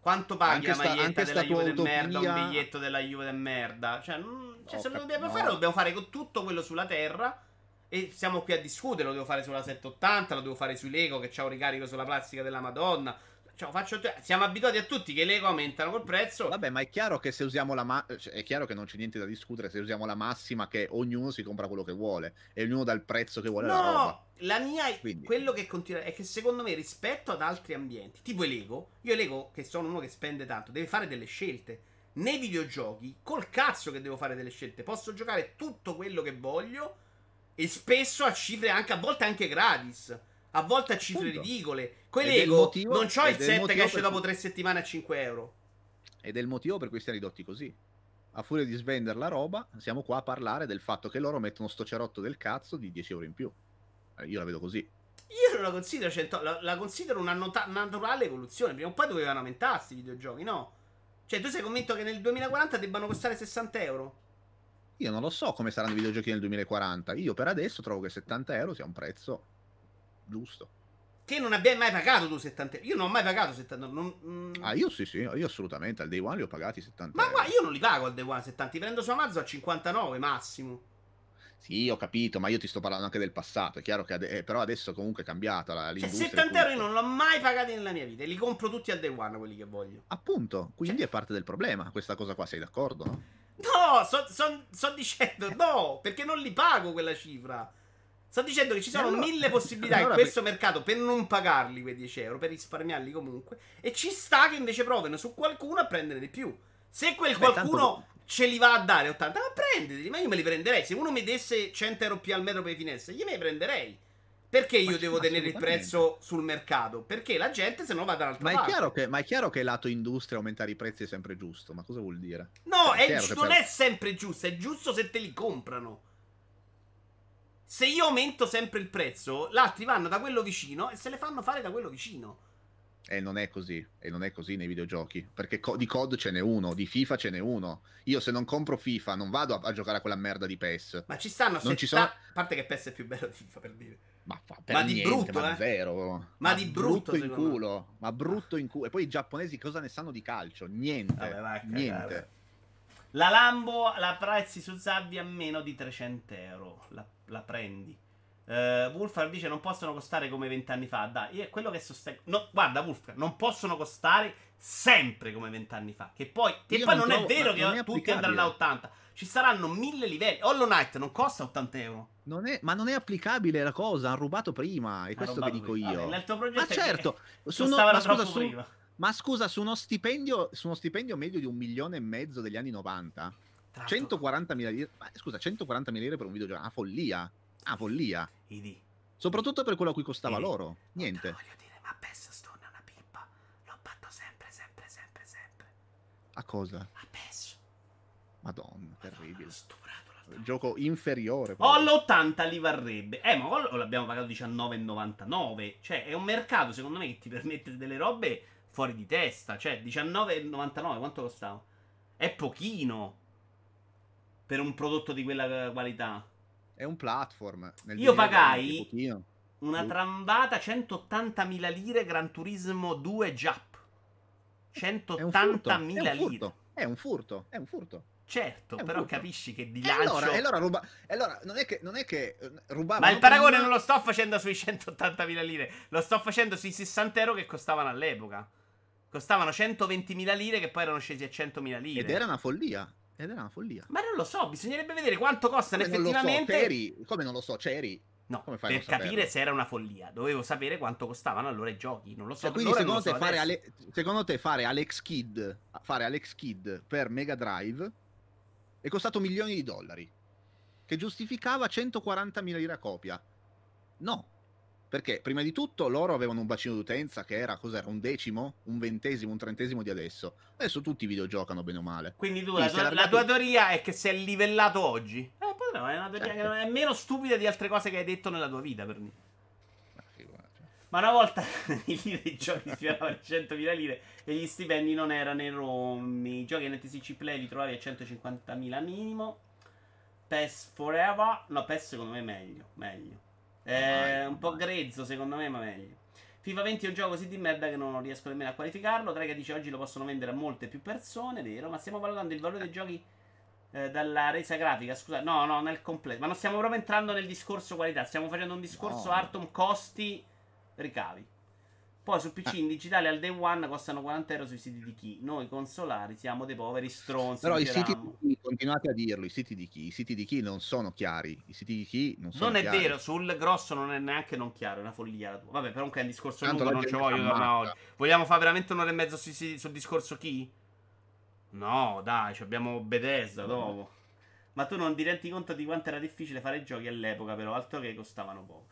Quanto paghi Anche la sta- maglietta anche della sta Juve del merda? Un biglietto della Juve del merda? Cioè, mm, cioè, se lo dobbiamo no. fare, lo dobbiamo fare con tutto quello sulla terra. E siamo qui a discutere. Lo devo fare sulla 780, lo devo fare sui Lego che c'ha un ricarico sulla plastica della Madonna. Cioè, faccio siamo abituati a tutti che i Lego aumentano col prezzo. Vabbè, ma è chiaro che se usiamo la ma- cioè, è chiaro che non c'è niente da discutere se usiamo la massima che ognuno si compra quello che vuole e ognuno dà il prezzo che vuole la. No, la mia è Quindi- quello che continua è che secondo me rispetto ad altri ambienti, tipo Lego, io Lego che sono uno che spende tanto, deve fare delle scelte. Nei videogiochi, col cazzo che devo fare delle scelte, posso giocare tutto quello che voglio e spesso a cifre anche a volte anche gratis. A volte a cifre Appunto. ridicole. Con i Ed è il Lego motivo- non c'ho il set che esce dopo tre settimane a 5 euro. Ed è il motivo per cui siamo ridotti così. A furia di svendere la roba, siamo qua a parlare del fatto che loro mettono sto cerotto del cazzo di 10 euro in più. Eh, Io la vedo così. Io non la considero 100, la, la considero una nota- naturale evoluzione. Prima o poi dovevano aumentarsi i videogiochi, no? Cioè, tu sei convinto che nel 2040 debbano costare 60 euro? Io non lo so come saranno i videogiochi nel 2040. Io per adesso trovo che 70 euro sia un prezzo giusto. Che non abbia mai pagato tu 70 euro. Io non ho mai pagato 70 euro. non- mm. Ah, io sì, sì, io assolutamente. Al day one li ho pagati 70 Ma euro. guarda, io non li pago al day one 70, li prendo su Amazon a 59 massimo. Sì, ho capito, ma io ti sto parlando anche del passato. È chiaro che ade- eh, però adesso comunque è cambiata la, Cioè, l'industria. e 70 euro io non l'ho mai pagati nella mia vita. E li compro tutti al day one quelli che voglio. Appunto, quindi Cioè è parte del problema. Questa cosa qua, sei d'accordo, no? No, sto so, so dicendo no, perché non li pago quella cifra. Sto dicendo che ci sono allora- mille possibilità allora in questo mercato per non pagarli quei 10 euro, per risparmiarli comunque. E ci sta che invece provino su qualcuno a prendere di più. Se quel Beh, qualcuno tanto- ce li va a dare 80, ma prendeteli, ma io me li prenderei. Se uno mi desse 100 euro più al metro per le finestre, io me li prenderei. Perché io Ma- devo tenere il prezzo sul mercato? Perché la gente se no va dall'altra Ma è, parte. che, ma è chiaro che lato industria aumentare i prezzi è sempre giusto. Ma cosa vuol dire? No, Cioè, è chiaro gi- non per- è sempre giusto, è giusto se te li comprano. Se io aumento sempre il prezzo, gli altri vanno da quello vicino e se le fanno fare da quello vicino. E non è così, e non è così nei videogiochi. Perché co- di COD ce n'è uno, di FIFA ce n'è uno. Io se non compro FIFA non vado a, a giocare a quella merda di PES. Ma ci stanno Non ci sono- A parte che PES è più bello di FIFA per dire. Ma, fa per Ma di niente, brutto, ma eh. zero. Ma di brutto, in secondo me. culo. Ma brutto in culo. E poi i giapponesi cosa ne sanno di calcio? Niente. Vabbè, a cagare. La Lambo la prezzi su Zabbi a meno di 300 euro. La, la prendi. Uh, Wolfgang dice non possono costare come vent'anni fa. Dai, è quello che sostengo. No, guarda, Wolfgang, non possono costare sempre come vent'anni fa. Che poi, che poi non non, trovo- è vero non che è tutti andranno a 80. Ci saranno mille livelli. Hollow Knight non costa 80 euro. Non è- ma non è applicabile la cosa. Hanno rubato prima. È questo che dico prima. io. Vabbè, Ma certo, costavano ma scusa, su- prima. Ma scusa, su uno stipendio, su uno stipendio medio di un milione e mezzo degli anni 90, Tra l'altro, 140.000 lire, ma scusa, 140.000 lire per un videogioco, una follia, una follia. Idi, Soprattutto per quello a cui costava Sì. loro, niente. voglio dire, ma PES Stone è una pippa. L'ho fatto sempre, sempre, sempre, sempre. A cosa? A PES. Madonna, terribile. L'ho stuprato. Gioco inferiore. O proprio. l'80 li varrebbe. Eh, ma o l'abbiamo pagato 19,99. Cioè, è un mercato, secondo me, che ti permette delle robe fuori di testa. Cioè, 19,99, quanto costava? È pochino. Per un prodotto di quella qualità. È un platform. Io 2020, pagai-. Una trambata 180.000 lire Gran Turismo 2 Jap. È un furto. 180.000 È un lire. È un furto. È un furto. Certo, però furto. capisci che di E lancio... allora, e allora ruba. e allora non è che, non è che eh, rubavano. Ma il paragone prima- non lo sto facendo sui 180.000 lire, lo sto facendo sui 60 euro che costavano all'epoca. Costavano 120.000 lire che poi erano scesi a 100.000 lire. Ed era una follia. Ed era una follia. Ma non lo so, bisognerebbe vedere quanto costano Come non lo so, effettivamente. c'eri? Come non lo so, c'eri? No, Come fai a per non capire saperlo? se era una follia, dovevo sapere quanto costavano allora i giochi. Non lo so. Cioè, quindi secondo non te, so fare. Ale- secondo te fare Alex Kidd fare Alex Kidd per Mega Drive è costato milioni di dollari che giustificava 140.000 lire a copia no perché prima di tutto loro avevano un bacino d'utenza che era cos'era un decimo un ventesimo un trentesimo di adesso adesso tutti i videogiocano bene o male Quindi tu, Sì, la, tua, la tua teoria è che si è livellato oggi. Eh, potrà, è una teoria Certo. che non è meno stupida di altre cose che hai detto nella tua vita. Per me. Ma una volta i lire dei giochi sfioravano le 100.000 lire e gli stipendi non erano enormi. I giochi NTCC Play li trovavi a 150.000 minimo. PES Forever. No, PES secondo me è meglio. Meglio. Vai, un po' grezzo secondo me, ma meglio. FIFA 20 è un gioco così di merda che non riesco nemmeno a qualificarlo. Draga dice oggi lo possono vendere a molte più persone, vero? Ma stiamo valutando il valore dei giochi eh, dalla resa grafica. Scusa, no, no, nel completo. Ma non stiamo proprio entrando nel discorso qualità. Stiamo facendo un discorso No. Artum costi ricavi. Poi su PC Ah. in digitale al day one costano 40 euro sui siti di chi. Noi consolari siamo dei poveri stronzi. però i siti di chi, continuate a dirlo i siti di chi i siti di chi non sono chiari i siti di chi non sono Non è chiari. vero, sul grosso non è neanche non chiaro, è una follia la tua. Vabbè, però comunque è un discorso Tanto lungo, non ci voglio tornare oggi. Vogliamo fare veramente un'ora e mezza sui siti- sul discorso chi? No, dai, ci abbiamo Bethesda dopo. Ma tu non ti rendi conto di quanto era difficile fare giochi all'epoca, però, altro che costavano poco.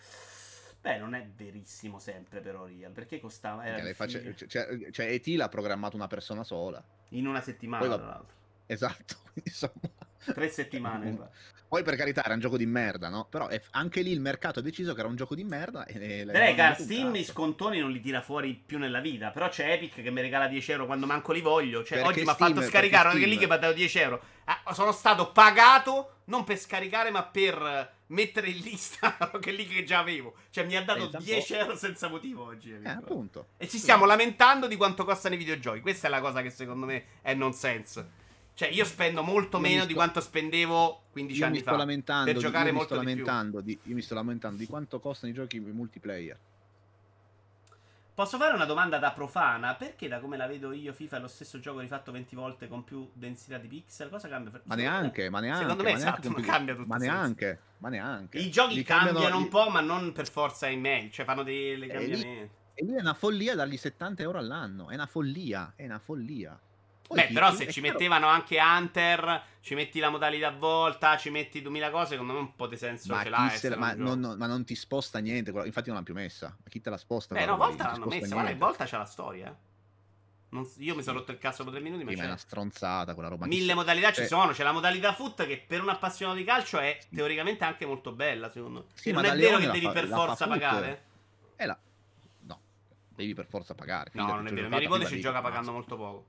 Beh, non è verissimo sempre, però, Real, perché costava? Era Che le face- difficile. cioè, cioè, ET l'ha programmato una persona sola In una settimana, va- tra l'altro. esatto quindi, insomma Tre settimane. pare. Poi per carità era un gioco di merda, no? Però è- anche lì il mercato ha deciso che era un gioco di merda e l'ha Direi che a venduto un Steam i scontoni non li tira fuori più nella vita. Però c'è Epic che mi regala 10 euro quando manco li voglio. Cioè, Perché oggi mi ha fatto perché scaricare anche Steam- lì che mi ha dato 10 euro. Ah, sono stato pagato non per scaricare, ma per eh, mettere in lista che lì che già avevo. Cioè, mi ha dato Pensa un 10 po'. euro senza motivo oggi. Eh, appunto. E ci stiamo lamentando di quanto costano i videogiochi. Questa è la cosa che secondo me è nonsense. Cioè, io spendo molto Io meno sto- di quanto spendevo 15 Io anni fa. per di, giocare io mi molto di più. di, io mi sto lamentando di quanto costano i giochi multiplayer. Posso fare una domanda da profana? Perché da come la vedo io FIFA è lo stesso gioco rifatto 20 volte con più densità di pixel? Cosa cambia? Ma neanche, ma neanche. Secondo me neanche esatto, non cambia tutto Ma il senso. neanche, ma neanche. I giochi Li cambiano, un i- po', ma non per forza in meglio. Cioè fanno dei Eh, lì- cambiamenti. E lì è una follia dargli 70 euro all'anno. È una follia, è una follia. Poi Beh, però se ci chiaro- mettevano anche Hunter, ci metti la modalità volta, ci metti 2000 cose, secondo me un po' di senso Ma, ce l'ha. se- ma non, non- ma non ti sposta niente. Infatti, non l'hanno più messa. Ma chi te la sposta? Beh, no, volta Non l'hanno messa. Niente. volta c'è la storia. eh. Non io mi sono rotto il cazzo per tre minuti, ma Sì, ma è c'è. una stronzata quella roba. Mille modalità ci cioè- sono. C'è la modalità foot che per un appassionato di calcio è teoricamente anche molto bella, secondo me. Sì, non ma è vero che devi fa- per forza pagare? È la... No, devi per forza pagare. No, non è vero. Mio nipote ci gioca pagando molto poco.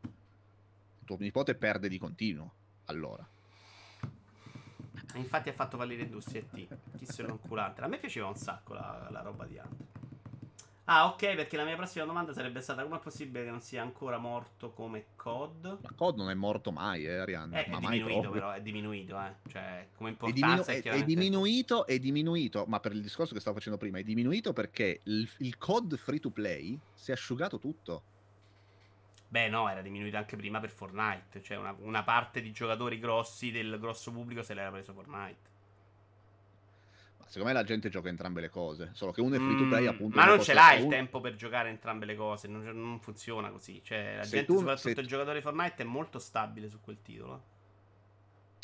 Tuo nipote perde di continuo. Allora. Infatti ha fatto fallire Industria ET. Chi se lo inculante. A me piaceva un sacco la, la roba di Hunter. Ah, ok, perché la mia prossima domanda sarebbe stata: come è possibile che non sia ancora morto come COD? La COD non è morto mai, eh, Arianna. Eh, ma è diminuito, però, è diminuito, eh. Cioè, come È, diminu- importanza è- è, è chiaramente... diminuito, è diminuito, ma per il discorso che stavo facendo prima, è diminuito perché il, il COD free to play si è asciugato tutto. Beh, no, era diminuito anche prima per Fortnite. Cioè, una, una parte di giocatori grossi del grosso pubblico se l'era preso Fortnite. Ma secondo me la gente gioca entrambe le cose, solo che uno è free to play Mm, appunto. Ma non ce l'hai il tempo per giocare entrambe le cose. Non, non funziona così. Cioè, la Se gente, tu- soprattutto se- il giocatore Fortnite, è molto stabile su quel titolo.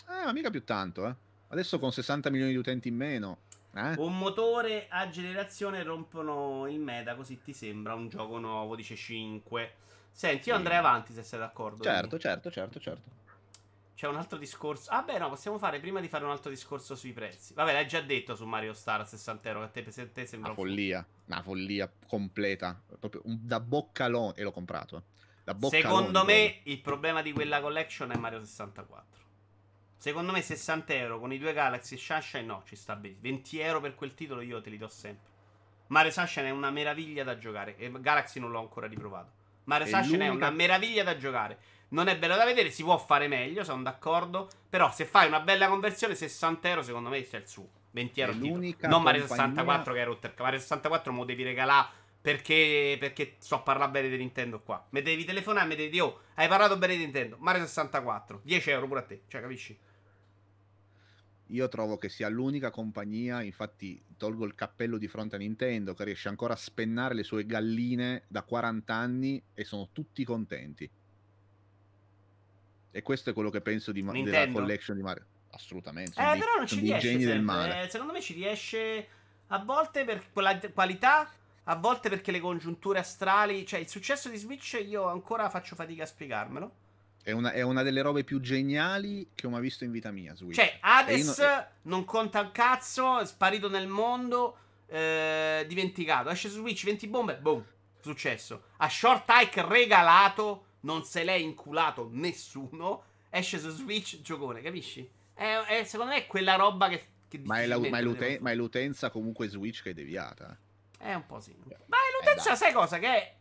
Eh, ma mica più tanto, eh. Adesso con 60 milioni di utenti in meno. Eh? Un motore a generazione rompono il meta, così ti sembra un gioco nuovo, dice 5. Senti, io andrei avanti se sei d'accordo. Certo, certo, certo, certo. C'è un altro discorso. Ah, beh, no, possiamo fare prima di fare un altro discorso sui prezzi. Vabbè, l'hai già detto su Mario Star a 60 euro. A te, se te sembra Una un follia, una follia completa. Proprio un- da boccalone. E l'ho comprato. Da boccalone. Secondo me il problema di quella collection è Mario 64. Secondo me 60 euro con i due Galaxy e Sunshine no, ci sta bene. 20 euro per quel titolo io te li do sempre. Mario Sunshine è una meraviglia da giocare. E Galaxy non l'ho ancora riprovato. Mario Sunshine è l'unica- una meraviglia da giocare. Non è bello da vedere, si può fare meglio, sono d'accordo. Però se fai una bella conversione, 60 euro secondo me c'è il suo. 20 euro l'unica Non Mario compagnia- 64 che è ca- Mario 64 mo devi regalare Perché, perché so parlare bene di Nintendo qua. Mi devi telefonare e mi devi dire, oh, hai parlato bene di Nintendo. Mario 64, 10 euro pure a te. Cioè, capisci? Io trovo che sia l'unica compagnia, infatti tolgo il cappello di fronte a Nintendo, che riesce ancora a spennare le sue galline da 40 anni e sono tutti contenti. E questo è quello che penso di, della collection di Mario. Assolutamente. Eh, però non ci riesce. Eh, secondo me ci riesce a volte per quella qualità, a volte perché le congiunture astrali. Cioè, il successo di Switch io ancora faccio fatica a spiegarmelo. È una, è una, delle robe più geniali che ho mai visto in vita mia. Switch. Cioè, Hades non... non... conta un cazzo, è sparito nel mondo, eh, dimenticato. Esce su Switch, 20 bombe, boom, successo. A Short Hike regalato, non se l'è inculato nessuno. Esce su Switch, giocone, capisci? È, è, secondo me è quella roba che. che ma, è la, ma, è l'uten- ma, è l'utenza comunque Switch che è deviata. È un po' sì. Ma è l'utenza, eh, sai cosa? Che è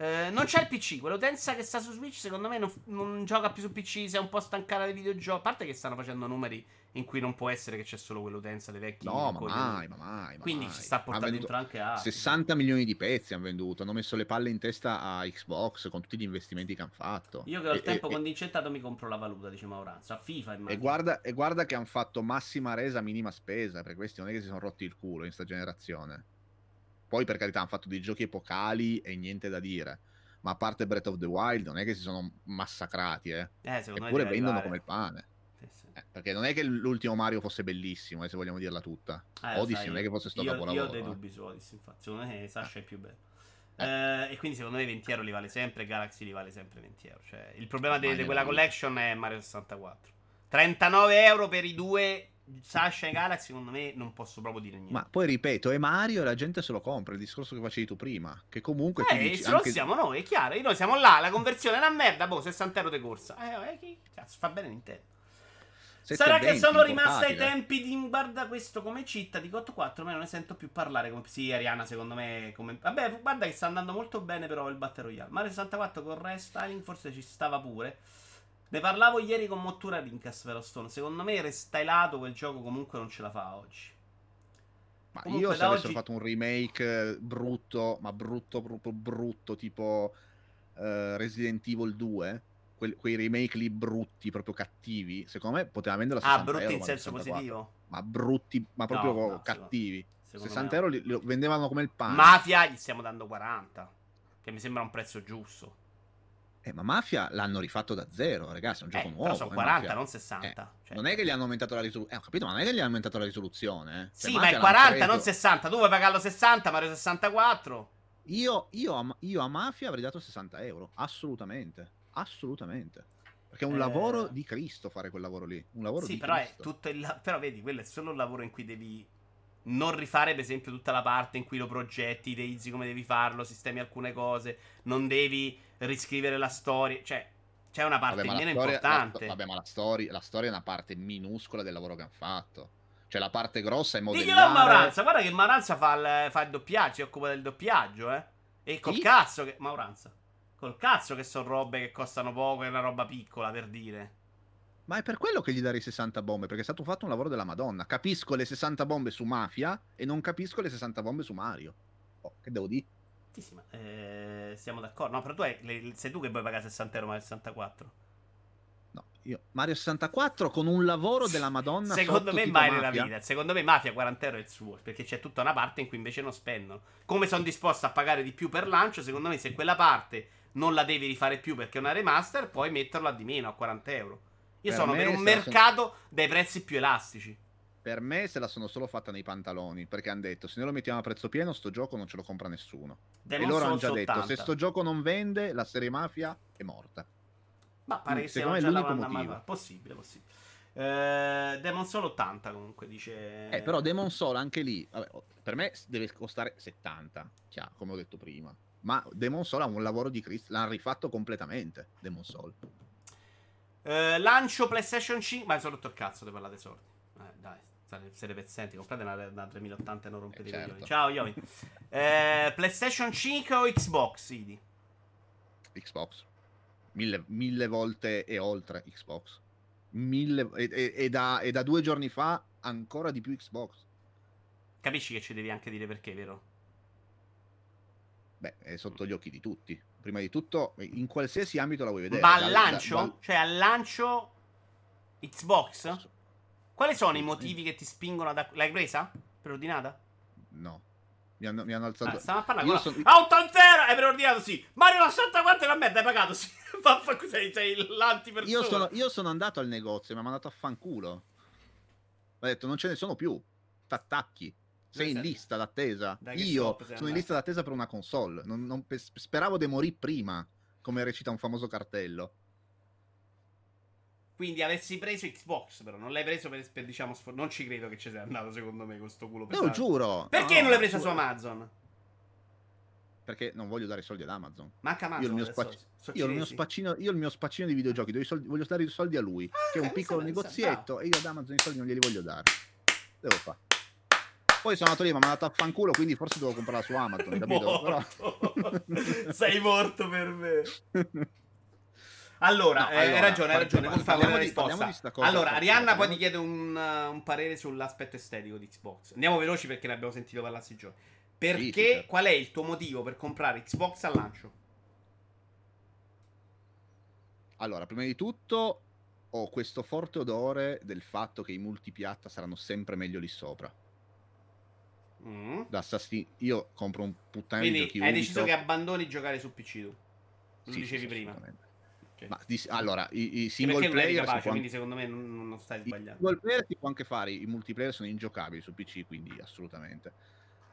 eh, non c'è il PC. Quell'utenza che sta su Switch, secondo me, non, non, gioca più su PC. Si è un po' stancata dei videogiochi. A parte che stanno facendo numeri in cui non può essere che c'è solo quell'utenza dei vecchi. No, ma mai, ma mai, ma Quindi mai. ci sta portando dentro anche a 60 milioni di pezzi hanno venduto. Hanno messo le palle in testa a Xbox con tutti gli investimenti che hanno fatto. Io che ho il tempo e, condincentato mi compro la valuta, dice Mauranzo. A FIFA immagino. E guarda, e guarda che hanno fatto massima resa, minima spesa. Per questi non è che si sono rotti il culo in sta generazione. Poi, per carità, hanno fatto dei giochi epocali e niente da dire ma a parte Breath of the Wild non è che si sono massacrati, eh. eh Eppure vendono come il pane. Eh, perché non è che l'ultimo Mario fosse bellissimo, eh, se vogliamo dirla tutta. Eh, Odyssey sai, non è che fosse stato io, capolavoro. Io ho dei eh. dubbi su Odyssey, infatti. Secondo me Sasha è più bello. Eh. e quindi secondo me 20 euro li vale sempre, Galaxy li vale sempre 20 euro. Cioè, il problema di quella collection è Mario 64. 39 euro per i due Sasha e Galaxy, secondo me, non posso proprio dire niente. Ma poi ripeto, è Mario e la gente se lo compra. Il discorso che facevi tu prima. Che comunque. Eh, dici, se anche... lo siamo noi, è chiaro. Noi siamo là, la conversione è una merda. Boh, 60 euro di corsa. Eh, eh, che cazzo, fa bene Nintendo. Sarà che sono rimasta ai tempi di guarda questo come città di Cotto 4, ma non ne sento più parlare come sì, Ariana secondo me come... Vabbè, guarda che sta andando molto bene però il Battle Royale. Mario 64 con restyling forse ci stava pure. Ne parlavo ieri con Mottura Rincas Stone. Secondo me restylato quel gioco comunque non ce la fa oggi. Ma comunque io se avessero oggi... fatto un remake brutto, ma brutto proprio brutto, tipo uh, Resident Evil 2, que- quei remake lì brutti, proprio cattivi, secondo me poteva vendere la 60 Ah, brutti euro, in senso positivo? Ma brutti, ma proprio no, no, cattivi. Secondo 60 euro li, li vendevano come il pane. Mafia gli stiamo dando 40, che mi sembra un prezzo giusto. Eh, ma Mafia l'hanno rifatto da zero, ragazzi, è un gioco eh, nuovo. Sono 40, Mafia. non 60. Eh, cioè. Non è che gli hanno aumentato la risoluzione. Eh, ho capito, ma non è che gli hanno aumentato la risoluzione. Eh. Cioè, sì, Mafia ma è 40, preso... non 60. Tu vuoi pagarlo 60, Mario 64? Io, io, a, io, a, Mafia avrei dato 60 euro. Assolutamente. Assolutamente. Perché è un eh... lavoro di Cristo fare quel lavoro lì. Un lavoro sì, di però Cristo. è tutto il... Però vedi, quello è solo un lavoro in cui devi non rifare, per esempio, tutta la parte in cui lo progetti, ideizzi come devi farlo, sistemi alcune cose, non devi riscrivere la storia, cioè c'è una parte vabbè, meno storia, importante. La, vabbè, ma la storia, la storia, è una parte minuscola del lavoro che hanno fatto. Cioè la parte grossa è modellare... Diglielo a Mauranza, guarda che Mauranza fa il, fa il doppiaggio, si occupa del doppiaggio, eh. E col Chi? cazzo che... Mauranza. Col cazzo che sono robe che costano poco, è una roba piccola, per dire. Ma è per quello che gli darei 60 bombe, perché è stato fatto un lavoro della Madonna. Capisco le 60 bombe su Mafia e non capisco le 60 bombe su Mario. Oh, che devo dire? Sì, sì, ma eh, siamo d'accordo. No, però tu hai, le, sei tu che vuoi pagare 60 euro Mario 64. No, io Mario 64 con un lavoro della Madonna. Secondo me mai nella vita. Secondo me Mafia 40 euro è il suo. Perché c'è tutta una parte in cui invece non spendono. Come sono disposto a pagare di più per lancio, secondo me se quella parte non la devi rifare più perché è una remaster, puoi metterla di meno a 40 euro. Io per sono per un mercato sono... dei prezzi più elastici. Per me se la sono solo fatta nei pantaloni, perché hanno detto se noi lo mettiamo a prezzo pieno sto gioco non ce lo compra nessuno. Demon e loro hanno già detto 80. se sto gioco non vende la serie Mafia è morta. Ma pare che sia già l'unico motivo. Possibile, possibile. Eh, Demon Soul 80 comunque dice eh, però Demon Soul anche lì vabbè, per me deve costare 70 chiaro, come ho detto prima ma Demon Soul ha un lavoro di Cristo l'hanno rifatto completamente Demon Soul eh, lancio PlayStation 5. Ma sono rotto il cazzo di parlare soldi. Eh, dai, siete pezzenti. Comprate una, una 3080 e non rompete eh, certo. i coglioni. Ciao, Yomi. eh, PlayStation 5 o Xbox, Idi? Xbox. Mille, mille volte e oltre Xbox. Mille, e, e, e, da, e da due giorni fa ancora di più Xbox. Capisci che ci devi anche dire perché, vero? Beh, è sotto gli occhi di tutti. Prima di tutto, in qualsiasi ambito la vuoi vedere. Ma al lancio? Da, da... Cioè al lancio Xbox? Quali sono i motivi che ti spingono ad... L'hai presa? Preordinata? No. Mi hanno, mi hanno alzato. Ah, stiamo a parlare. Io sono... A 80 Hai preordinato? Sì. Mario 64 la merda hai pagato? Sì. sei, sei l'antipersona. Io sono, io sono andato al negozio, mi ha mandato a fanculo. Ho detto, non ce ne sono più. T'attacchi. Sei in lista d'attesa. Io sono in lista d'attesa per una console. Non, non, speravo di morire prima, come recita un famoso cartello. Quindi avessi preso Xbox, però non l'hai preso per, per diciamo, sfor- non ci credo che ci sia andato secondo me con sto culo pesante. Lo giuro. Perché no, non l'hai presa su Amazon? Perché non voglio dare soldi ad Amazon. Manca Amazon. Io il mio, spac- so, io il mio spaccino, io il mio spaccino di videogiochi, soldi, voglio dare i soldi a lui, ah, che è un piccolo negozietto, e io ad Amazon i soldi non glieli voglio dare. Devo fare. Poi sono andato lì, mi ha mandato a fanculo, quindi forse devo comprarla su Amazon, capito? Però... Sei morto per me. Allora, no, eh, allora, hai ragione, hai ragione. Non parliamo di, risposta. Di allora, Arianna poi ti chiede un, uh, un, parere sull'aspetto estetico di Xbox. Andiamo veloci perché ne abbiamo sentito parlare questi giorni. Perché sì, certo. qual è il tuo motivo per comprare Xbox al lancio? Allora, prima di tutto ho questo forte odore del fatto che i multipiatta saranno sempre meglio lì sopra. Mm. Assassin... Io compro un puttano di giochi hai deciso che abbandoni giocare su PC tu? Lo sì, dicevi prima. Okay. Ma di, allora, i, i single player. Capace, quindi secondo me non, non stai sbagliando. I single player si può anche fare, i multiplayer sono ingiocabili su PC, quindi assolutamente.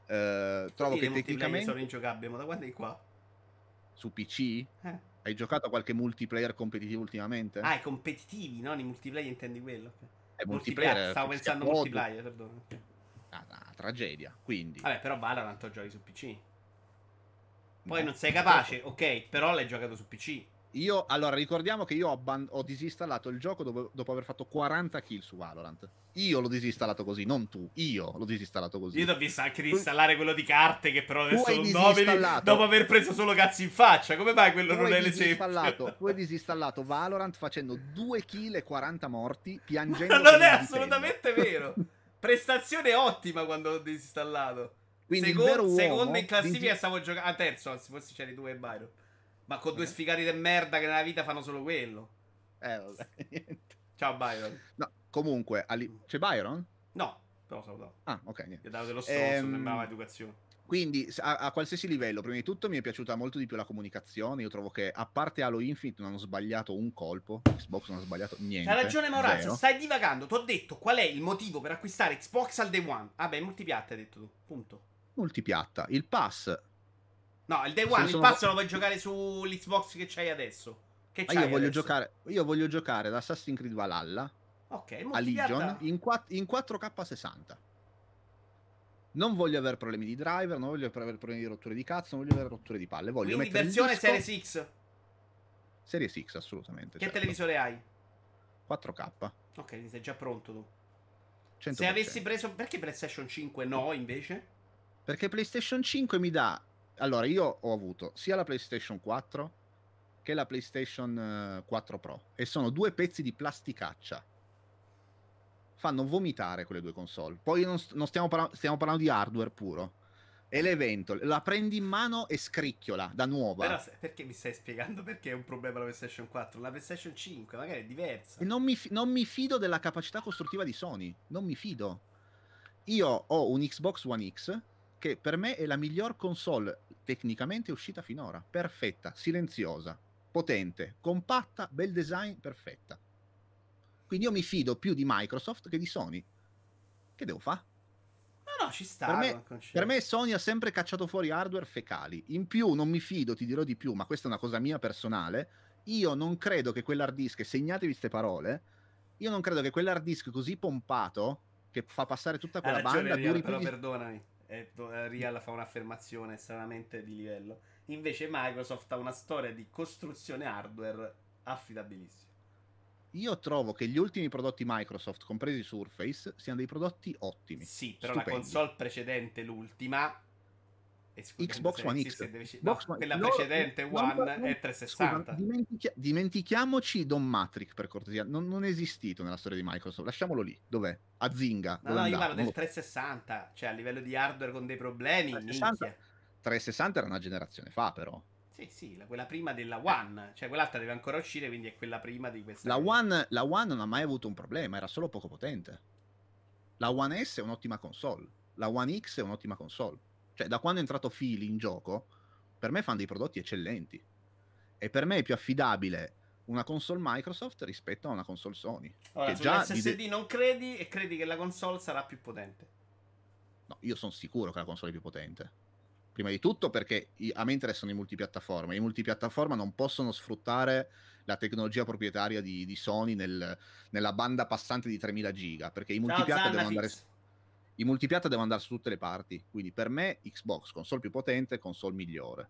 Uh, trovo che tecnicamente. sono ingiocabili, ma da quando è qua? Su PC? Eh. Hai giocato a qualche multiplayer competitivo ultimamente? Ah, i competitivi, non i multiplayer intendi quello. È multiplayer. Stavo pensando multiplayer, perdono. Okay. Una tragedia, quindi. Vabbè, però Valorant lo giochi su PC. Poi no. non sei capace, ok, però l'hai giocato su PC. Io, allora, ricordiamo che io ho, abban- ho disinstallato il gioco dopo, dopo, aver fatto 40 kill su Valorant. Io l'ho disinstallato così, non tu. Io l'ho disinstallato così. Io ti ho visto anche disinstallare quello di carte che però adesso non nomini dopo aver preso solo cazzi in faccia. Come mai quello tu non è l'esempio? Tu hai disinstallato Valorant facendo 2 kill e 40 morti, piangendo. non è assolutamente vero. Prestazione ottima quando l'ho disinstallato. Quindi Second, secondo in classifica vinci... stavo giocando... Ah, terzo, anzi, forse c'eri due e Byron. Ma con due sfigati di merda che nella vita fanno solo quello. Eh, vabbè, niente. Ciao Byron. No, comunque, ali... c'è Byron? No, però salutato. Ah, ok, niente. Gli ha dato dello stronzo, ehm... sembrava educazione. Quindi, a, a, qualsiasi livello, prima di tutto mi è piaciuta molto di più la comunicazione. Io trovo che, a parte Halo Infinite, non hanno sbagliato un colpo. Xbox non ha sbagliato niente. Hai ragione, Maurizio. Stai divagando. Ti ho detto qual è il motivo per acquistare Xbox al day one. Ah, beh, multipiatta, hai detto tu. Punto. Multipiatta. Il pass No, il day one, il pass lo puoi giocare sull'Xbox che c'hai adesso. Che c'hai io, voglio giocare, io voglio giocare ad Assassin's Creed Valhalla Ok, a Legion in, 4, in 4K60. Non voglio avere problemi di driver, non voglio avere problemi di rotture di cazzo, non voglio avere rotture di palle. Voglio Quindi versione Series X. Series X, assolutamente. Che certo. televisore hai? 4K. Ok, sei già pronto tu. 100%. Se avessi preso... Perché PlayStation 5 no, invece? Perché PlayStation 5 mi dà allora, io ho avuto sia la PlayStation 4 che la PlayStation 4 eh, Pro e sono due pezzi di plasticaccia. Fanno vomitare quelle due console. Poi non, non stiamo, parla- stiamo, parlando di hardware puro. E l'evento la prendi in mano e scricchiola da nuova. Però perché mi stai spiegando perché è un problema la PlayStation 4? La PlayStation 5 magari è diversa. Non mi, non mi fido della capacità costruttiva di Sony. Non mi fido. Io ho un Xbox One X che per me è la miglior console tecnicamente uscita finora. Perfetta, silenziosa, potente, compatta, bel design, perfetta. Quindi io mi fido più di Microsoft che di Sony. Che devo fare? No, no, ci sta. Per me, per me, Sony ha sempre cacciato fuori hardware fecali. In più, non mi fido, ti dirò di più, ma questa è una cosa mia personale. Io non credo che quell'hard disk, segnatevi queste parole, io non credo che quell'hard disk così pompato, che fa passare tutta quella ragione, banda, duri però più... perdonami eh, Real fa un'affermazione estremamente di livello. Invece Microsoft ha una storia di costruzione hardware affidabilissima. Io trovo che gli ultimi prodotti Microsoft, compresi Surface, siano dei prodotti ottimi. Sì, però stupendi. la console precedente, l'ultima, Xbox One X. Devi... No, One... quella no, precedente no, One è 360. Scusa, dimentica... dimentichiamoci Don Matrix per cortesia. Non, non, è esistito nella storia di Microsoft. Lasciamolo lì. Dov'è? A Zinga. No, no, io parlo del 360. Cioè, a livello di hardware con dei problemi. 360, 360 era una generazione fa, però. Sì, sì, quella prima della One, cioè quell'altra deve ancora uscire, quindi è quella prima di questa. La One, la One non ha mai avuto un problema, era solo poco potente. La One S è un'ottima console, la One X è un'ottima console. Cioè, da quando è entrato Phil in gioco, per me fanno dei prodotti eccellenti. E per me è più affidabile una console Microsoft rispetto a una console Sony. Allora, che già SSD di... non credi e credi che la console sarà più potente. No, io sono sicuro che la console è più potente. Prima di tutto perché a me interessano i multipiattaforma. I multipiattaforma non possono sfruttare la tecnologia proprietaria di, di Sony nel, nella banda passante di 3000 giga. Perché i multipiatta devono andare. I multipiatta devono andare su tutte le parti. Quindi per me Xbox, console più potente, console migliore.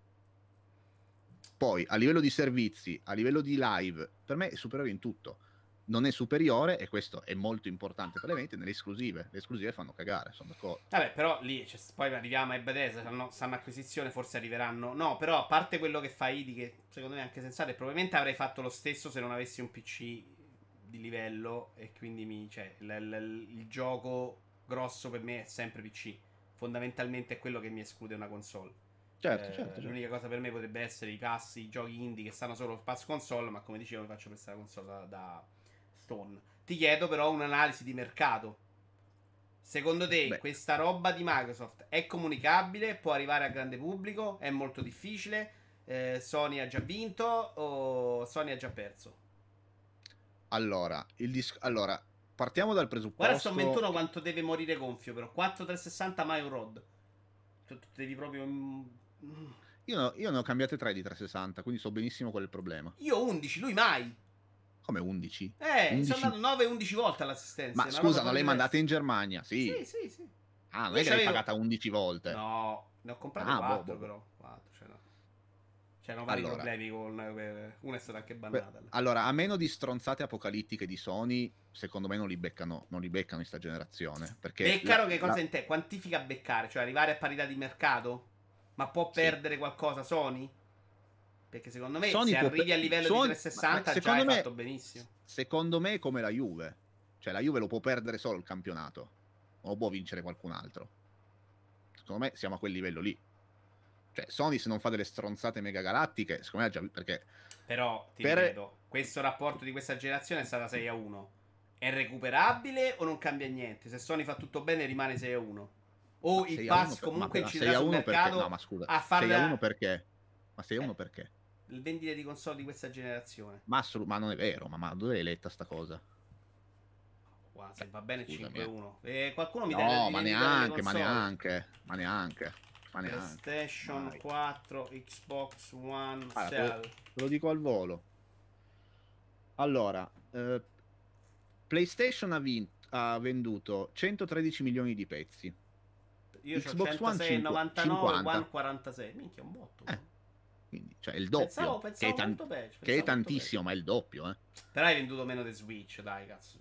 Poi a livello di servizi, a livello di live, per me è superiore in tutto non è superiore, e questo è molto importante per le vendite, nelle esclusive. Le esclusive fanno cagare, sono d'accordo. Vabbè, però lì cioè, poi arriviamo ai Bethesda, sanno, sanno acquisizione, forse arriveranno. No, però a parte quello che fa ID, che secondo me è anche sensato, e probabilmente avrei fatto lo stesso se non avessi un PC di livello, e quindi mi, cioè, l- l- il gioco grosso per me è sempre PC. Fondamentalmente è quello che mi esclude una console. Certo, eh, certo, certo. L'unica cosa per me potrebbe essere i passi, i giochi indie che stanno solo pass console, ma come dicevo mi faccio la console da, da Stone. Ti chiedo però un'analisi di mercato. Secondo te Beh. questa roba di Microsoft è comunicabile? Può arrivare al grande pubblico? È molto difficile? Eh, Sony ha già vinto o Sony ha già perso? Allora, dis- allora, partiamo dal presupposto... Guarda sto 21 quanto deve morire gonfio però. 4360 mai un rod. Tu, tu devi proprio... Io, no, io ne ho cambiate 3 di 360, quindi so benissimo qual è il problema. Io 11, lui mai. Come 11? Eh, 11... sono andato 9-11 volte all'assistenza. Ma scusa, non l'hai mandata in Germania? Sì. Sì, sì, sì. Ah, non è che l'hai pagata 11 volte. No, ne ho comprate ah, 4 boh, boh. però. 4, cioè no. C'erano vari allora, problemi con... Eh, una è stata anche bannata. Beh, allora, a meno di stronzate apocalittiche di Sony, secondo me non li beccano, non li beccano in sta generazione. Perché Beccano la, che cosa la... in te? Quantifica beccare? Cioè arrivare a parità di mercato? Ma può perdere sì. qualcosa Sony? Perché secondo me Sony se arrivi a livello Sony, di 360 già hai me, fatto benissimo. Secondo me è come la Juve. Cioè la Juve lo può perdere solo il campionato. O può vincere qualcun altro. Secondo me siamo a quel livello lì. Cioè Sony se non fa delle stronzate mega galattiche, secondo me ha già perché... Però ti per... ripeto, questo rapporto di questa generazione è stata 6 a 1. È recuperabile o non cambia niente? Se Sony fa tutto bene rimane 6 a 1. O il pass comunque inciderà sul mercato no, ma scusa, a farla... 6 a 1 perché? Ma 6 a 1 eh. perché? Il vendite di console di questa generazione. Ma, assolut- ma non è vero, ma, ma dove hai letta sta cosa? Qua, se va bene 5-1. Eh, qualcuno mi no, dà ma neanche, ma neanche, ma neanche, ma neanche. PlayStation Vai. 4, Xbox One, allora, te, te, lo dico al volo. Allora, eh, PlayStation ha, vinto, ha venduto 113 milioni di pezzi. Io Xbox ho 106, One 99, 50. One 46. Minchia, un botto. Eh. Quindi, cioè, il doppio. Pensavo, pensavo che è, tan- peggio, che è tantissimo, ma è il doppio, eh. Però hai venduto meno di Switch, dai, cazzo.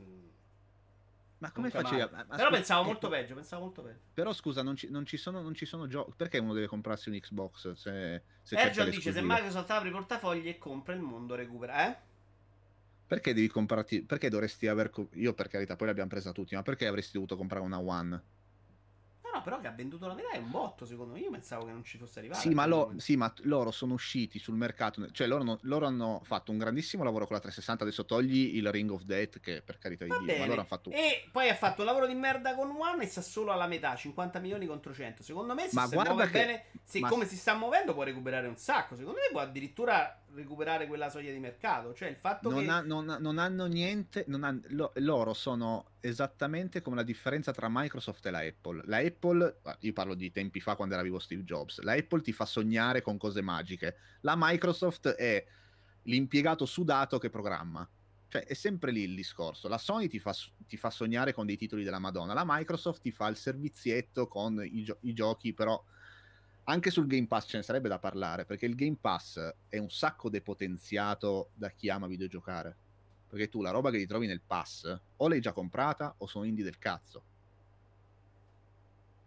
Ma come facevi? Ma, ma Però pensavo eh, molto peggio, pensavo molto peggio. Però scusa, non ci, non ci sono, non ci sono giochi. Perché uno deve comprarsi un Xbox se, se Ergion dice se Microsoft apre i portafogli e compra il mondo recupera, eh? Perché devi comprarti? Perché dovresti aver. Io per carità, poi l'abbiamo presa tutti, ma perché avresti dovuto comprare una One? No, però che ha venduto la metà è un botto, secondo me. Io pensavo che non ci fosse arrivato. Sì, ma, lo, sì, ma loro sono usciti sul mercato. Cioè, loro, no, loro, hanno fatto un grandissimo lavoro con la 360. Adesso togli il Ring of Death, che per carità di Va Dio. Bene. Ma loro hanno fatto... E poi ha fatto un lavoro di merda con One e sta solo alla metà, 50 milioni contro 100. Secondo me, se ma si muove che... bene, se ma... come si sta muovendo, può recuperare un sacco. Secondo me può addirittura recuperare quella soglia di mercato. Cioè, il fatto non che. Ha, non, non, hanno niente. Non hanno, lo, loro sono esattamente come la differenza tra Microsoft e la Apple. La Apple, io parlo di tempi fa quando era vivo Steve Jobs. La Apple ti fa sognare con cose magiche. La Microsoft è l'impiegato sudato che programma. Cioè, è sempre lì il discorso. La Sony ti fa, ti fa sognare con dei titoli della Madonna. La Microsoft ti fa il servizietto con i, gio- i giochi, però anche sul Game Pass ce ne sarebbe da parlare, perché il Game Pass è un sacco depotenziato da chi ama videgiocare. Perché tu la roba che ti trovi nel pass o l'hai già comprata o sono indie del cazzo.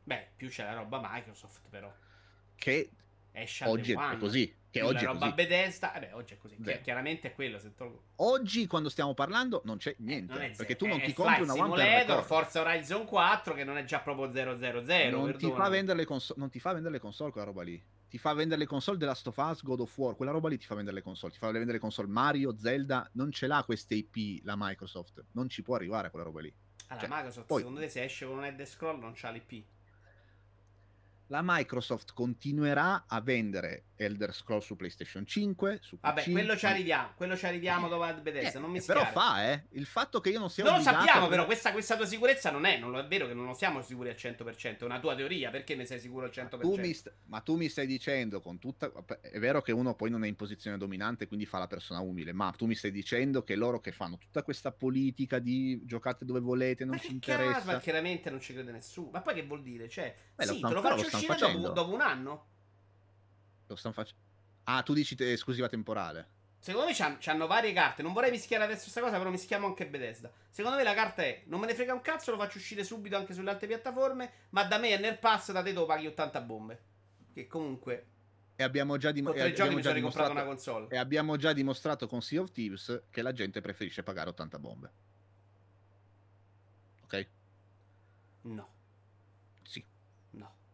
Beh, più c'è la roba Microsoft però. Che Esce oggi è così. Che oggi la è roba così. Bethesda, eh beh, oggi è così. Vero. chiaramente è quello. Se tolgo... Oggi, quando stiamo parlando, non c'è niente. Non perché tu non ti compri una One Simulator. Forza Horizon 4 che non è già proprio 000. non, ti fa perdonami. vendere le console, non ti fa vendere le console quella roba lì. Ti fa vendere le console della Last of Us, God of War, quella roba lì ti fa vendere le console. Ti fa vendere le console Mario, Zelda. Non ce l'ha queste IP la Microsoft. Non ci può arrivare a quella roba lì. Allora, Cioè, Microsoft, poi- secondo te, se esce con un head scroll, non c'ha l'IP? La Microsoft continuerà a vendere Elder Scrolls su PlayStation 5, su Vabbè, PC, quello ci ma- arriviamo. Quello ci arriviamo dopo a Bethesda. Eh, non mi però schiare. fa, eh. Il fatto che io non sia Non lo sappiamo, a- però. Questa, questa tua sicurezza non è. Non lo- è vero che non lo siamo sicuri al 100%. È una tua teoria. Perché ne sei sicuro al 100%? Tu mi st- ma tu mi stai dicendo con tutta. È vero che uno poi non è in posizione dominante, quindi fa la persona umile. Ma tu mi stai dicendo che loro che fanno tutta questa politica di giocate dove volete, non ma ci interessa. cazzo, ma chiaramente non ci crede nessuno. Ma poi che vuol dire? Cioè, Beh, lo sì, stan- te lo però faccio lo uscire dopo, dopo un anno? Lo stanno facendo. Ah, tu dici te- esclusiva temporale. Secondo me c'han- c'hanno varie carte. Non vorrei mischiare adesso questa cosa, però mischiamo anche Bethesda. Secondo me la carta è: non me ne frega un cazzo, lo faccio uscire subito anche sulle altre piattaforme. Ma da me e nel pass da te lo paghi 80 bombe. Che comunque, E abbiamo già, dim- e abbiamo già dimostrato. una console. E abbiamo già dimostrato con Sea of Thieves che la gente preferisce pagare 80 bombe. Ok? No.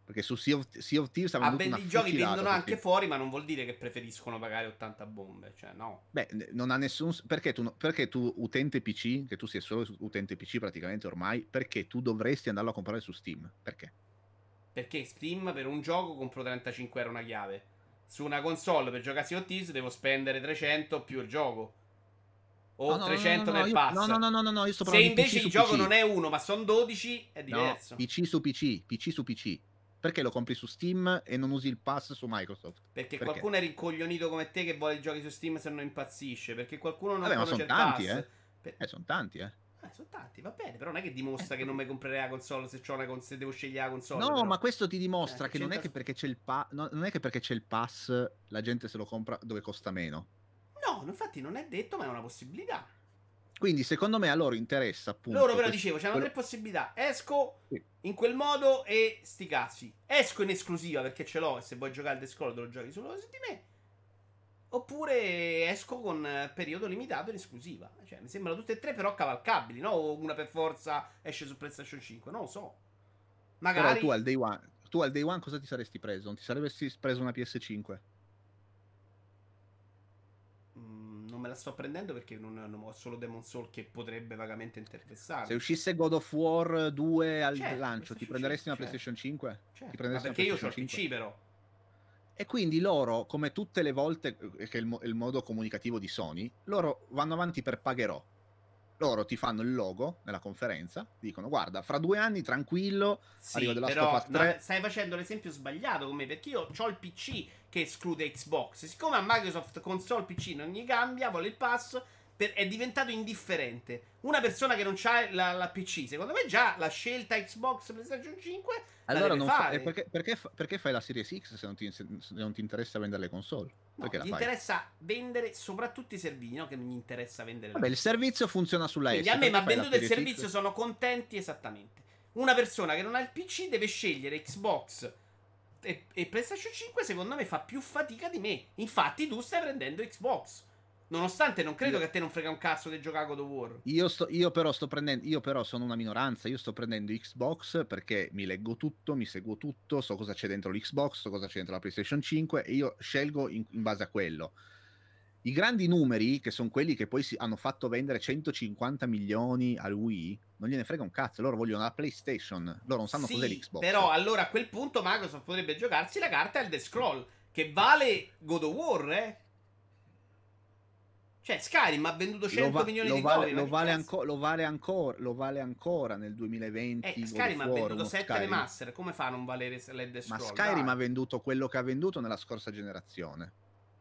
Perché su Sea of, sea of Thieves ha A venduto una belli giochi vendono anche fuori, ma non vuol dire che preferiscono pagare 80 bombe. Cioè, no. Beh, non ha nessun. Perché tu, perché tu, utente PC, che tu sia solo utente PC praticamente ormai, perché tu dovresti andarlo a comprare su Steam? Perché? Perché Steam per un gioco compro 35 euro una chiave. Su una console per giocare Sea of Thieves devo spendere 300 più il gioco. O No, no, no, 300 no, no, nel io- pass. No, no, no, no, no, io sto Se invece PC il gioco PC. non è uno, ma sono 12, è No, diverso. PC su PC, PC su PC. Perché lo compri su Steam e non usi il pass su Microsoft? Perché, Perché? qualcuno è rincoglionito come te che vuole i giochi su Steam se non impazzisce. Perché qualcuno non Vabbè, ma sono tanti, eh. Per- Eh, sono tanti, eh. Eh, sono tanti, va bene, però non è che dimostra che non mi comprerei la console se, c'ho una cons- se devo scegliere la console. No, però. ma questo ti dimostra Eh, che non è che perché c'è il pa- no, non è che perché c'è il pass la gente se lo compra dove costa meno. No, infatti non è detto, ma è una possibilità. Quindi secondo me a loro interessa appunto Loro però dicevo, c'hanno quello- tre possibilità. Esco Sì. in quel modo e sti cazzi. Esco in esclusiva perché ce l'ho e se vuoi giocare al te lo giochi solo su di me. Oppure esco con periodo limitato in esclusiva. Cioè, mi sembrano tutte e tre però cavalcabili, no? O una per forza esce su PlayStation 5, non lo so. Però Magari tu al day one, tu al day one cosa ti saresti preso? Non ti saresti preso una PS5? Mm, non me la sto prendendo perché non, non ho solo Demon Soul che potrebbe vagamente interessare. Se uscisse God of War 2 al Certo, lancio, ti PlayStation prenderesti una 5, PlayStation 5? Certo, prenderesti perché io ho il PC però. E quindi loro, come tutte le volte eh, che è il, mo- il modo comunicativo di Sony, loro vanno avanti per pagherò. Loro ti fanno il logo nella conferenza, dicono guarda, fra due anni tranquillo, Sì, Arriva Last però Us no, 3. stai facendo l'esempio sbagliato con me perché io ho il PC che esclude Xbox. Siccome a Microsoft console PC non gli cambia, vuole il pass, per- è diventato indifferente. Una persona che non ha la, la PC, secondo me già la scelta Xbox PlayStation 5 la allora non fa- perché, perché perché fai la Series X se non ti, se non ti interessa vendere le console? No, Perché fai? interessa vendere soprattutto i servizi, no? Che non gli interessa vendere Vabbè, il servizio funziona sulla Quindi S. a me mi perché ha venduto il servizio, X? sono contenti esattamente. Una persona che non ha il PC deve scegliere Xbox e, e PlayStation 5, secondo me fa più fatica di me. Infatti tu stai prendendo Xbox. Nonostante non credo Io- che a te non frega un cazzo di giocare God of War. Io, sto, io però sto prendendo, io però sono una minoranza, io sto prendendo Xbox perché mi leggo tutto, mi seguo tutto, so cosa c'è dentro l'Xbox, so cosa c'è dentro la PlayStation 5 e io scelgo in, in base a quello. I grandi numeri, che sono quelli che poi si, hanno fatto vendere 150 milioni al Wii, non gliene frega un cazzo, loro vogliono la PlayStation, loro non sanno Sì, cos'è l'Xbox. Però allora a quel punto Microsoft potrebbe giocarsi la carta del The Scroll. Che vale God of War, eh? Cioè, Skyrim ha venduto 100 lo, va- milioni di vale, ma lo, vale anco- lo vale ancora, lo vale ancora nel 2020. Eh, Skyrim ha venduto uno 7 Skyrim. remaster. Come fa a non valere le The Ma Scroll? Skyrim Dai. ha venduto quello che ha venduto nella scorsa generazione.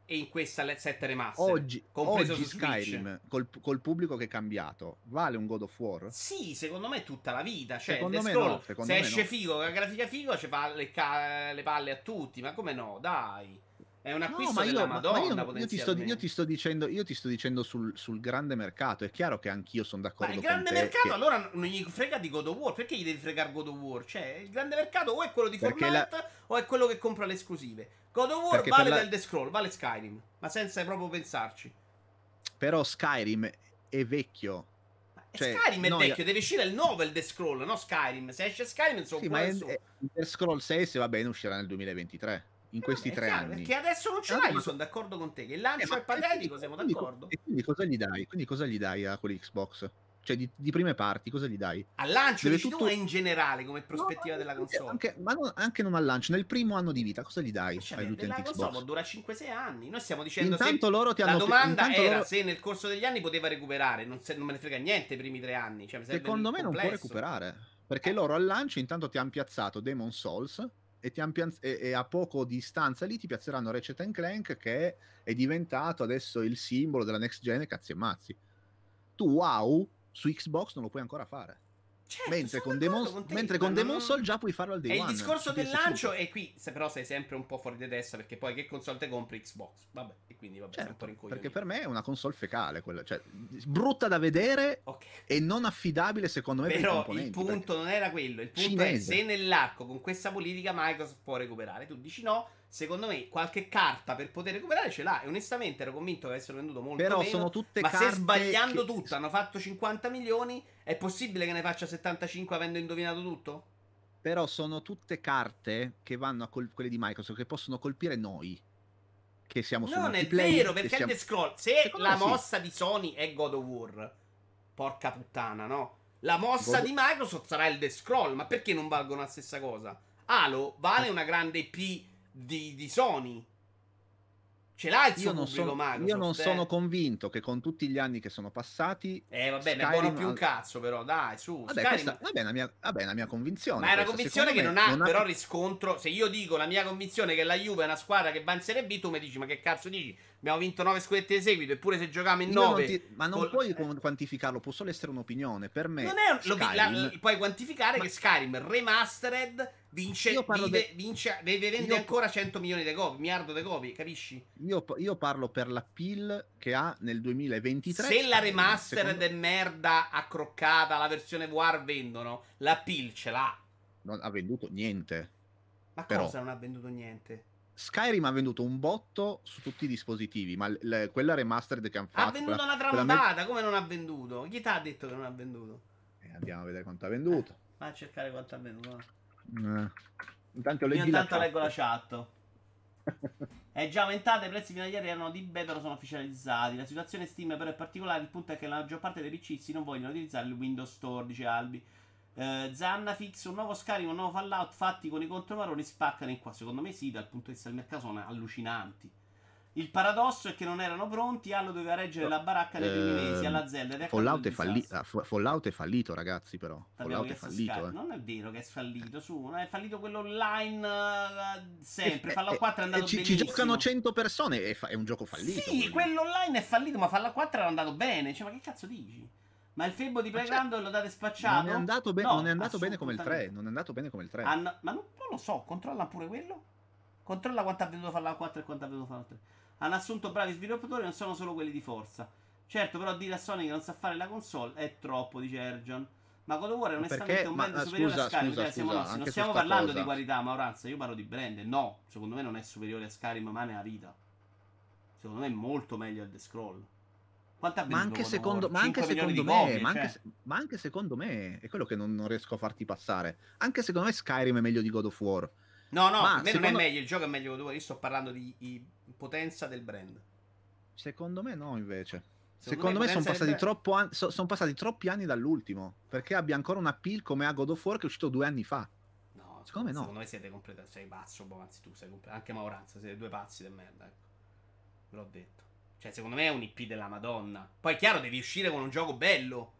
E in questa 7 remaster. Oggi, oggi. Skyrim, col, col pubblico che è cambiato, vale un God of War? Sì, secondo me tutta la vita. Cioè, Secondo me Scroll, no, secondo se me esce no. figo, la grafica figo, ci fa le, ca- le palle a tutti. Ma come no? Dai. È un acquisto no, della Madonna, ma io, io, ti sto, io, ti sto, dicendo, io ti sto dicendo sul, sul, grande mercato. È chiaro che anch'io sono d'accordo. Ma il grande mercato che... allora non gli frega di God of War. Perché gli devi fregare God of War? Cioè, il grande mercato o è quello di Perché Fortnite la... o è quello che compra le esclusive. God of War Perché vale la... del The Scroll, vale Skyrim. Ma senza proprio pensarci. Però Skyrim è vecchio. Cioè, Skyrim è no, vecchio, io... deve uscire il nuovo il The Scroll, no Skyrim. Se esce Skyrim, insomma, sì, ma The Scroll 6 se va bene uscirà nel 2023 in questi tre chiaro, anni. Perché adesso non ce l'hai, io sono d'accordo con te. Che il lancio eh, è patetico, siamo quindi, d'accordo. E quindi cosa gli dai? Quindi cosa gli dai a quelli Xbox? Cioè, di, di prime parti, cosa gli dai? Al lancio, Deve tutto... tu in generale, come prospettiva no, della console? Anche, ma non, anche non al lancio, nel primo anno di vita, cosa gli dai cioè, agli utenti Xbox? Console dura 5-6 anni. Noi stiamo dicendo intanto loro ti hanno la domanda era loro... se nel corso degli anni poteva recuperare. Non, se, non me ne frega niente i primi tre anni. Cioè, Secondo me complesso. non può recuperare. Perché eh. loro al lancio intanto ti hanno piazzato Demon Souls e, piaz- e, e, a poco distanza lì ti piazzeranno Ratchet Clank che è diventato adesso il simbolo della next gen cazzi e mazzi. Tu wow su Xbox non lo puoi ancora fare. Certo, mentre con, Demon, con te, mentre con Demon Soul già puoi farlo al day e one. il discorso del lancio è qui, se però sei sempre un po' fuori di testa perché poi che console te compri Xbox? Vabbè, e quindi vabbè, certo, perché per me è una console fecale quella, cioè brutta da vedere okay. e non affidabile secondo me però il punto non era quello, il punto Cinese. è se nell'arco con questa politica Microsoft può recuperare. Tu dici no, secondo me qualche carta per poter recuperare ce l'ha e onestamente ero convinto che avessero venduto molto però meno sono tutte ma carte se sbagliando che... tutto hanno fatto 50 milioni è possibile che ne faccia 75 avendo indovinato tutto? però sono tutte carte che vanno a col- quelle di Microsoft che possono colpire noi che siamo su non è vero perché siamo... The Scroll se secondo la mossa sì. di Sony è God of War porca puttana no? la mossa God... di Microsoft sarà il The Scroll ma perché non valgono la stessa cosa? Halo vale una grande IP di, di Sony. Ce l'ha il suo io non sono, Microsoft, Io non eh? sono convinto che con tutti gli anni che sono passati... Eh vabbè, Skyrim... ne buono più un cazzo però, dai, su. Vabbè, Skyrim... questa, vabbè, è una mia, vabbè, una mia convinzione. Ma è una convinzione che non ha, non ha però riscontro. Se io dico la mia convinzione che la Juve è una squadra che va in Serie B, tu mi dici ma che cazzo dici? Abbiamo vinto 9 scudetti di seguito, eppure se giochiamo in 9. ma non col... puoi eh. quantificarlo, può solo essere un'opinione. Per me, non è un... Skyrim... la, la, puoi quantificare ma... che Skyrim Remastered vince, vive, de... vince io... ancora 100 milioni di copie, miliardo di copie, capisci? Io, io, parlo per la PIL che ha nel 2023. Se la Remastered secondo... è merda accroccata, la versione VR vendono, la PIL ce l'ha. Non ha venduto niente. Ma però... cosa non ha venduto niente? Skyrim ha venduto un botto su tutti i dispositivi, ma le, quella remastered che hanno fatto... Ha venduto quella, una tramontata, me... come non ha venduto? Chi ti ha detto che non ha venduto? Eh, andiamo a vedere quanto ha venduto. Eh, vai a cercare quanto ha venduto. Eh. Intanto Io intanto leggo la chat. È già aumentate, i prezzi fino a ieri erano di beta, sono ufficializzati. La situazione Steam però è particolare, il punto è che la maggior parte dei PCisti non vogliono utilizzare il Windows Store, dice Albi. Uh, Zanna fix un nuovo scarico, un nuovo Fallout fatti con i contromaroni spaccano in qua. Secondo me sì, dal punto di vista del mercato sono allucinanti. Il paradosso è che non erano pronti, Allo doveva reggere la baracca nei primi ehm, mesi alla Zelda. Fallout è, falli- Fallout è, fallito, ragazzi, però. Fallout è fallito. Eh. Non è vero che è fallito, su, è fallito quello online uh, sempre. E, Fallout 4 è andato ci, benissimo. Ci giocano 100 persone, è, fa- è un gioco fallito. Sì, quello. quello online è fallito, ma Fallout 4 era andato bene. Cioè, ma che cazzo dici? Ma il Febo di Playground cioè, lo date spacciato? Non è andato, be- no, non è andato bene come il 3. Non è andato bene come il 3. Hanno, ma non, non, lo so, controlla pure quello. Controlla quanto ha venduto Fallout 4 e quanto ha venduto Fallout 3. Hanno assunto bravi sviluppatori, non sono solo quelli di forza. Certo, però dire a Sony che non sa fare la console è troppo, dice Erjon. Ma God of War è onestamente un brand ma, superiore scusa, a Skyrim. Scusa, cioè, scusa, non stiamo parlando cosa. di qualità, Mauranza. Io parlo di brand. No, secondo me non è superiore a Skyrim mai nella vita. Secondo me è molto meglio al The Scroll ma anche secondo, ma anche secondo me, copie, ma, cioè. anche, ma, anche, secondo me, è quello che non, non, riesco a farti passare. Anche secondo me Skyrim è meglio di God of War. No, no, ma per me secondo... non è meglio, il gioco è meglio di God of War, io sto parlando di potenza del brand. Secondo me no, invece. Secondo, secondo me, me sono passati, troppo an- so, sono passati troppi anni dall'ultimo. Perché abbia ancora una pill come a God of War che è uscito due anni fa. No, secondo me no. Secondo me siete completamente. Sei pazzo, boh, anzi tu sei completamente. Anche Mauranza, siete due pazzi di merda, ecco. Ve l'ho detto. Cioè, secondo me è un IP della Madonna. Poi, chiaro, devi uscire con un gioco bello.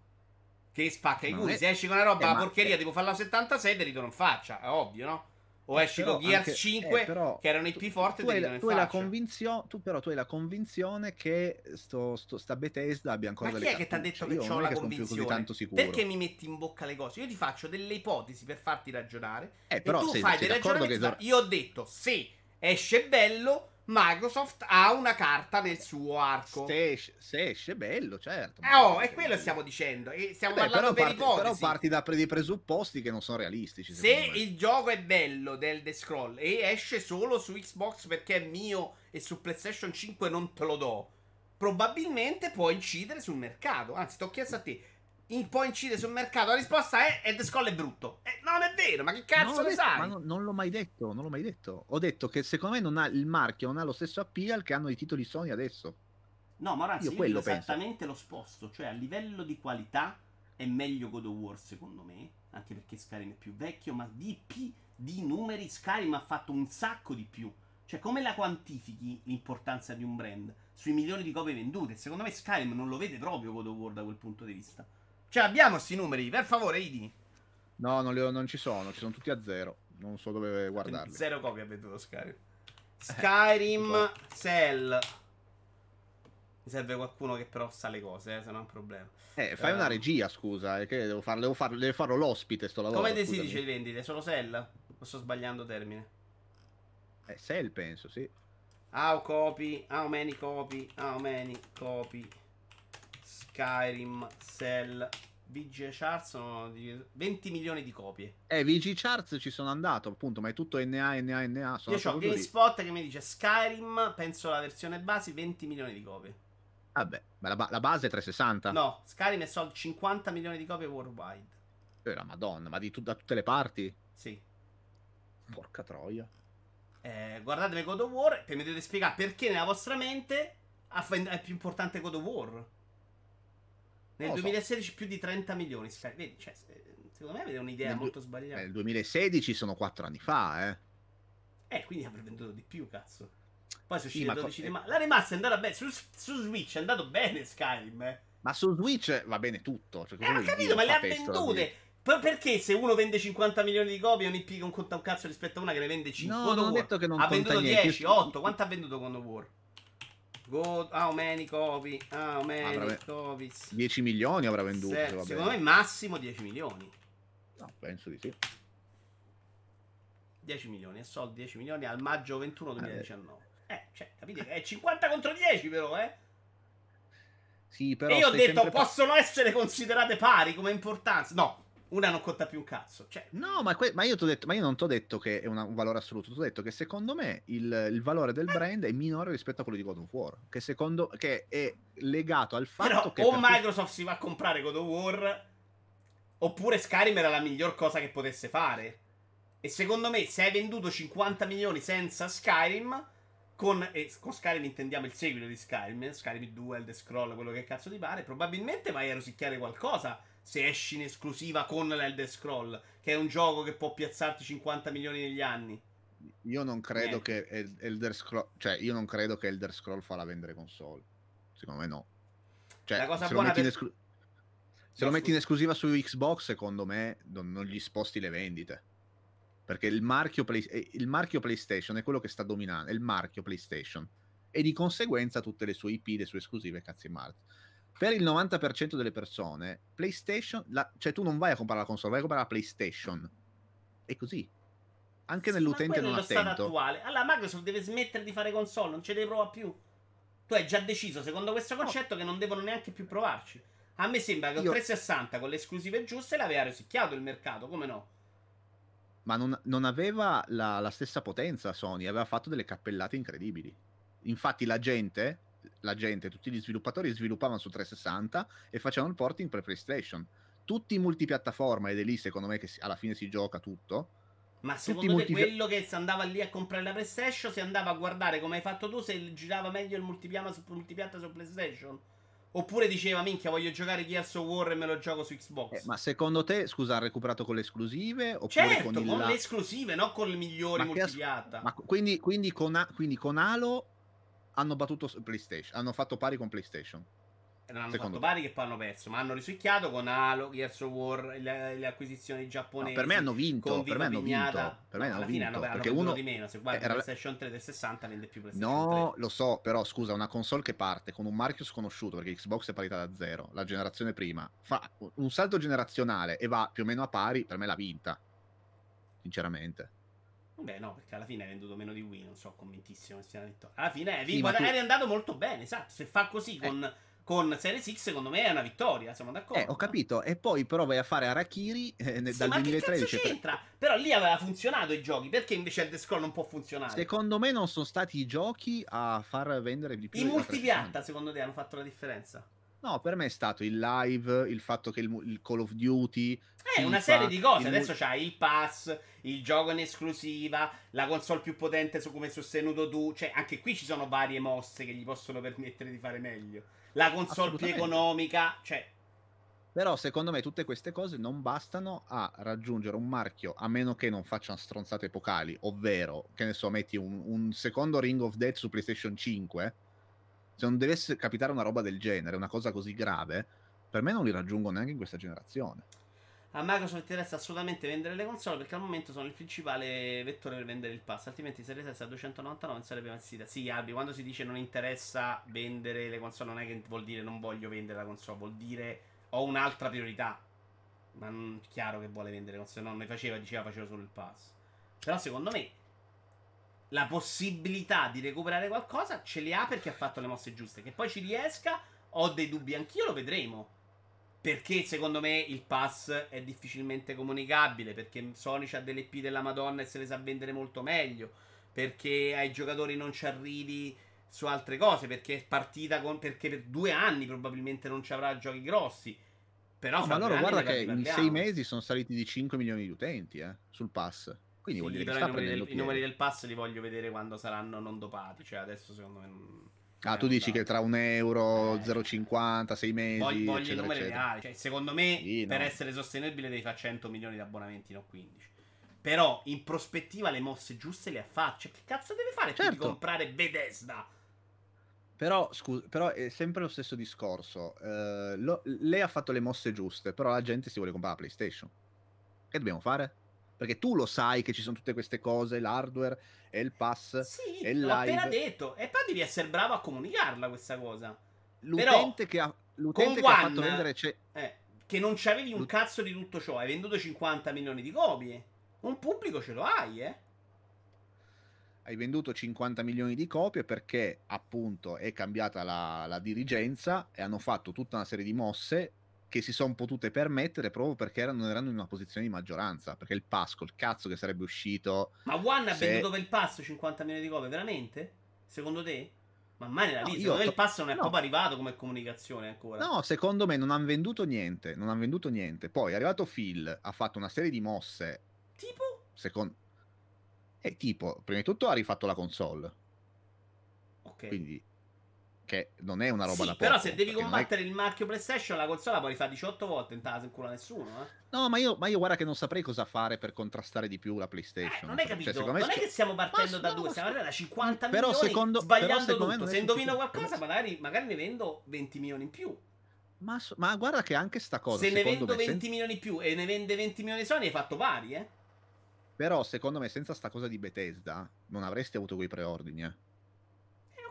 Che spacca i culi. Se esci con una roba, eh, porcheria, è... tipo farla 77, rido non faccia. È ovvio, no? O eh, esci con Gears anche, 5, eh, però, che erano IP forti, tu, hai, tu hai la convinzione, tu però tu hai la convinzione che sto, sto, sta Bethesda abbia ancora Ma chi è che ti ha detto che ho la convinzione? Perché mi metti in bocca le cose? Io ti faccio delle ipotesi per farti ragionare. Eh, però e tu sei, fai sei dei ragionamenti. Che... Io ho detto, se esce bello Microsoft ha una carta nel suo arco. Se esce, se esce bello, certo. Eh, oh, è quello che stiamo dicendo. E stiamo Vabbè, parlando però per parti, ipotesi. però parti da dei presupposti che non sono realistici. Se il gioco è bello del The Scroll e esce solo su Xbox perché è mio e su PlayStation 5 non te lo do, probabilmente può incidere sul mercato. Anzi, ti ho chiesto a te. In, può incidere sul mercato? La risposta è: e The Scroll è brutto. Eh, non è vero, ma che cazzo No, ho ne detto- sai? Ma non, non l'ho mai detto, non l'ho mai detto. Ho detto che secondo me non ha, il marchio non ha lo stesso appeal che hanno i titoli Sony adesso. No, ma ragazzi, Io io, dico esattamente l'opposto. Cioè, a livello di qualità è meglio God of War, secondo me. Anche perché Skyrim è più vecchio, ma di, P- di numeri Skyrim ha fatto un sacco di più. Cioè, come la quantifichi l'importanza di un brand? Sui milioni di copie vendute. Secondo me Skyrim non lo vede proprio God of War da quel punto di vista. Cioè, abbiamo questi numeri, per favore, Idi. No, non, li ho- non ci sono, ci sono tutti a zero. Non so dove guardarli. Zero copie ha venduto Skyrim. Skyrim, Cell. Mi serve qualcuno che però sa le cose, eh, se no è un problema. Eh, fai Eh. una regia, scusa, è che devo, farlo, devo, farlo, devo farlo l'ospite sto lavoro. Come si scusami. dice le vendite? Solo Cell? O sto sbagliando termine? Eh, Cell, penso, sì. How copy? How many copy? How many copy? Skyrim, Cell, VG Charts sono di 20 milioni di copie. Eh, VG Charts ci sono andato, appunto, ma è tutto NA, NA, NA. Sono Io ho andato lì. GameSpot che mi dice Skyrim, penso la versione base, 20 milioni di copie. Vabbè, ma la, ba- la base è 360. No, Skyrim è sold 50 milioni di copie worldwide. Eh, la madonna, ma di tu- da tutte le parti? Sì. Porca troia. Eh, guardatevi God of War e mi dovete spiegare perché nella vostra mente è più importante God of War. Nel so. 2016 più di 30 milioni. Vedi, cioè, se- secondo me avete un'idea Nel du- molto Eh, sbagliata. nel 2016 sono 4 anni fa, eh. Eh, quindi avrei venduto di più, cazzo. Poi sono Sì, usciti ma 12 co- di ma- La remaster è andata bene. Su, su Switch è andato bene Skyrim. Eh, Ma su Switch va bene tutto. Cioè, Eh, ho capito, dire? ma le ha vendute. perché se uno vende 50 milioni di copie, un IP che non conta un cazzo rispetto a una che ne vende 5? No, non ho detto che non ha venduto niente. 10, 8. Quanto ha venduto of War? God? How many Avrà- copies? 10 milioni avrà venduto. Se- se secondo me massimo 10 milioni. No, penso di sì. 10 milioni, è soldi 10 milioni al maggio 21 2019. Eh, cioè, capite? È 50 contro 10 però, eh. Sì, però e io ho detto, pa- possono essere considerate pari come importanza. No, una non conta più un cazzo. Cioè, No, ma, que- ma io, detto, ma io non ti ho detto che è una- un valore assoluto, ti ho detto che secondo me il, il valore del brand è minore rispetto a quello di God of War, che, secondo, che è legato al fatto però che... o Microsoft si va a comprare God of War, oppure Skyrim era la miglior cosa che potesse fare. E secondo me, se hai venduto 50 milioni senza Skyrim, con, e con Skyrim intendiamo il seguito di Skyrim, eh, Skyrim 2, Elder Scroll, quello che cazzo ti pare, probabilmente vai a rosicchiare qualcosa se esci in esclusiva con l'Elder Scroll, che è un gioco che può piazzarti 50 milioni negli anni. Io non credo Niente. che El- Elder Scroll, cioè io non credo che Elder Scroll farà vendere console. Secondo me no. Cioè, La cosa se, lo buona metti, in per- esclu- se lo metti in esclusiva su Xbox, secondo me non, non gli sposti le vendite. Perché il marchio, Play- eh, il marchio PlayStation è quello che sta dominando, è il marchio PlayStation. E di conseguenza tutte le sue IP, le sue esclusive, cazzi e Mart. Per il 90% delle persone, PlayStation, la- cioè tu non vai a comprare la console, vai a comprare la PlayStation. È così. Anche Sì, nell'utente non stato attento. attuale. Allora Microsoft deve smettere di fare console, non ce ne prova più. Tu hai già deciso, secondo questo concetto, che non devono neanche più provarci. A me sembra che Io- 360 con le esclusive giuste l'aveva rosicchiato il mercato, come no? Ma non, non aveva la, la stessa potenza Sony, aveva fatto delle cappellate incredibili. Infatti la gente, la gente, tutti gli sviluppatori sviluppavano su 360 e facevano il porting per PlayStation. Tutti multipiattaforma ed è lì secondo me che si- alla fine si gioca tutto. Ma Tutti secondo te multi- quello che si andava lì a comprare la PlayStation si andava a guardare come hai fatto tu se girava meglio il multipiano su, multipiatta su PlayStation? Oppure diceva, minchia, voglio giocare Gears of War e me lo gioco su Xbox? Eh, ma secondo te, scusa, ha recuperato con le esclusive? Oppure certo, con con, il la- le esclusive, non con le migliori Ma che as- multipiatta. Ma quindi, quindi, con, A- quindi con Halo hanno battuto PlayStation, hanno fatto pari con PlayStation. E non hanno Secondo fatto pari che poi hanno perso, ma hanno risucchiato con Halo, Gears of War, le, le acquisizioni No, giapponesi. per me hanno vinto, per me hanno vinto, per me No, hanno alla vinto, hanno, hanno perché venduto uno- di meno. Se guardi eh, era- PlayStation 3 del 60 vende più PlayStation No, lo so, però scusa, una console che parte con un marchio sconosciuto, perché Xbox è parità da zero, la generazione prima, fa un salto generazionale e va più o meno a pari, per me l'ha vinta. Sinceramente. Beh, no, perché alla fine hai venduto meno di Wii, non so, sia una vittoria. Alla fine sì, tu... eri andato molto bene, esatto. Se fa così eh. con, con Series X, secondo me è una vittoria, siamo d'accordo. Eh, ho capito. E poi però vai a fare Arakiri eh, sì, dal ma 2013. Che c'entra? Per... Però lì aveva funzionato i giochi, perché invece il The Scroll non può funzionare? Secondo me non sono stati i giochi a far vendere di più. I multipiatta, secondo te, hanno fatto la differenza? No, per me è stato il live, il fatto che il, il Call of Duty. Eh, una serie di cose. Adesso c'hai il pass, il gioco in esclusiva, la console più potente su come hai sostenuto tu. Cioè, anche qui ci sono varie mosse che gli possono permettere di fare meglio. La console più economica, cioè. Però secondo me tutte queste cose non bastano a raggiungere un marchio a meno che non facciano stronzate epocali, ovvero, che ne so, metti un, un secondo Ring of Death su PlayStation 5 se non dovesse capitare una roba del genere, una cosa così grave, per me non li raggiungo neanche in questa generazione. A Microsoft interessa assolutamente vendere le console perché al momento sono il principale vettore per vendere il pass. Altrimenti Series S a 299 non sarebbe investita. Sì, Albi, quando si dice non interessa vendere le console, non è che vuol dire non voglio vendere la console, vuol dire ho un'altra priorità. Ma non è chiaro che vuole vendere le console, no, ne faceva, diceva faceva solo il pass. Però secondo me la possibilità di recuperare qualcosa ce li ha perché ha fatto le mosse giuste. Che poi ci riesca, ho dei dubbi anch'io, lo vedremo. Perché secondo me il pass è difficilmente comunicabile. Perché Sony ha delle P della Madonna e se le sa vendere molto meglio. Perché ai giocatori non ci arrivi su altre cose. Perché è partita con. Perché per due anni probabilmente non ci avrà giochi grossi. Però no, ma loro guarda che in sei mesi sono saliti di 5 milioni di utenti eh, sul pass. Quindi sì, vuol dire che sta i numeri, del, i numeri del pass li voglio vedere quando saranno non dopati. Cioè, adesso secondo me. Non... Ah, tu dici che tra un euro, eh, 0,50, 6 mesi. Voglio, voglio i numeri reali. Cioè, secondo me, sì, per no. essere sostenibile, devi fare 100 milioni di abbonamenti, non 15. Però, in prospettiva, le mosse giuste le ha fatte. Cioè, che cazzo deve fare certo. di comprare Bethesda? Però, scusa, però è sempre lo stesso discorso. Uh, lo, lei ha fatto le mosse giuste, però la gente si vuole comprare la PlayStation. Che dobbiamo fare? Perché tu lo sai che ci sono tutte queste cose, l'hardware e il pass sì, e il l'ho appena detto. E poi devi essere bravo a comunicarla questa cosa. L'utente Però, che ha, l'utente che One, ha fatto vendere... C'è... Eh, che non c'avevi un cazzo di tutto ciò, hai venduto 50 milioni di copie. Un pubblico ce lo hai, eh? Hai venduto 50 milioni di copie perché appunto è cambiata la, la dirigenza e hanno fatto tutta una serie di mosse che si sono potute permettere proprio perché erano, non erano in una posizione di maggioranza. Perché il pass col cazzo che sarebbe uscito. Ma One se... ha venduto per il pass 50 milioni di copie, veramente? Secondo te? Ma mai nella vita, no, secondo me il pass non è no. proprio arrivato come comunicazione ancora. No, secondo me non hanno venduto niente. Non hanno venduto niente. Poi è arrivato Phil, ha fatto una serie di mosse. Tipo? Secondo. E tipo, prima di tutto ha rifatto la console. Ok. Quindi che non è una roba sì, da poco. Però se devi combattere è... il marchio PlayStation, la console la puoi fare 18 volte in tasa in culo a nessuno. Eh? No, ma io, ma io, guarda che non saprei cosa fare per contrastare di più la PlayStation. Eh, non hai cioè, capito? Cioè, non è che stiamo partendo da due, stiamo partendo da 50 però milioni secondo, sbagliando però tutto. Se indovino qualcosa, magari, magari, ne vendo 20 milioni in più. Ma, ma guarda che anche sta cosa. Se ne vendo 20 senza... milioni in più e ne vende 20 milioni Sony, hai fatto pari, eh? Però secondo me senza sta cosa di Bethesda non avresti avuto quei preordini, eh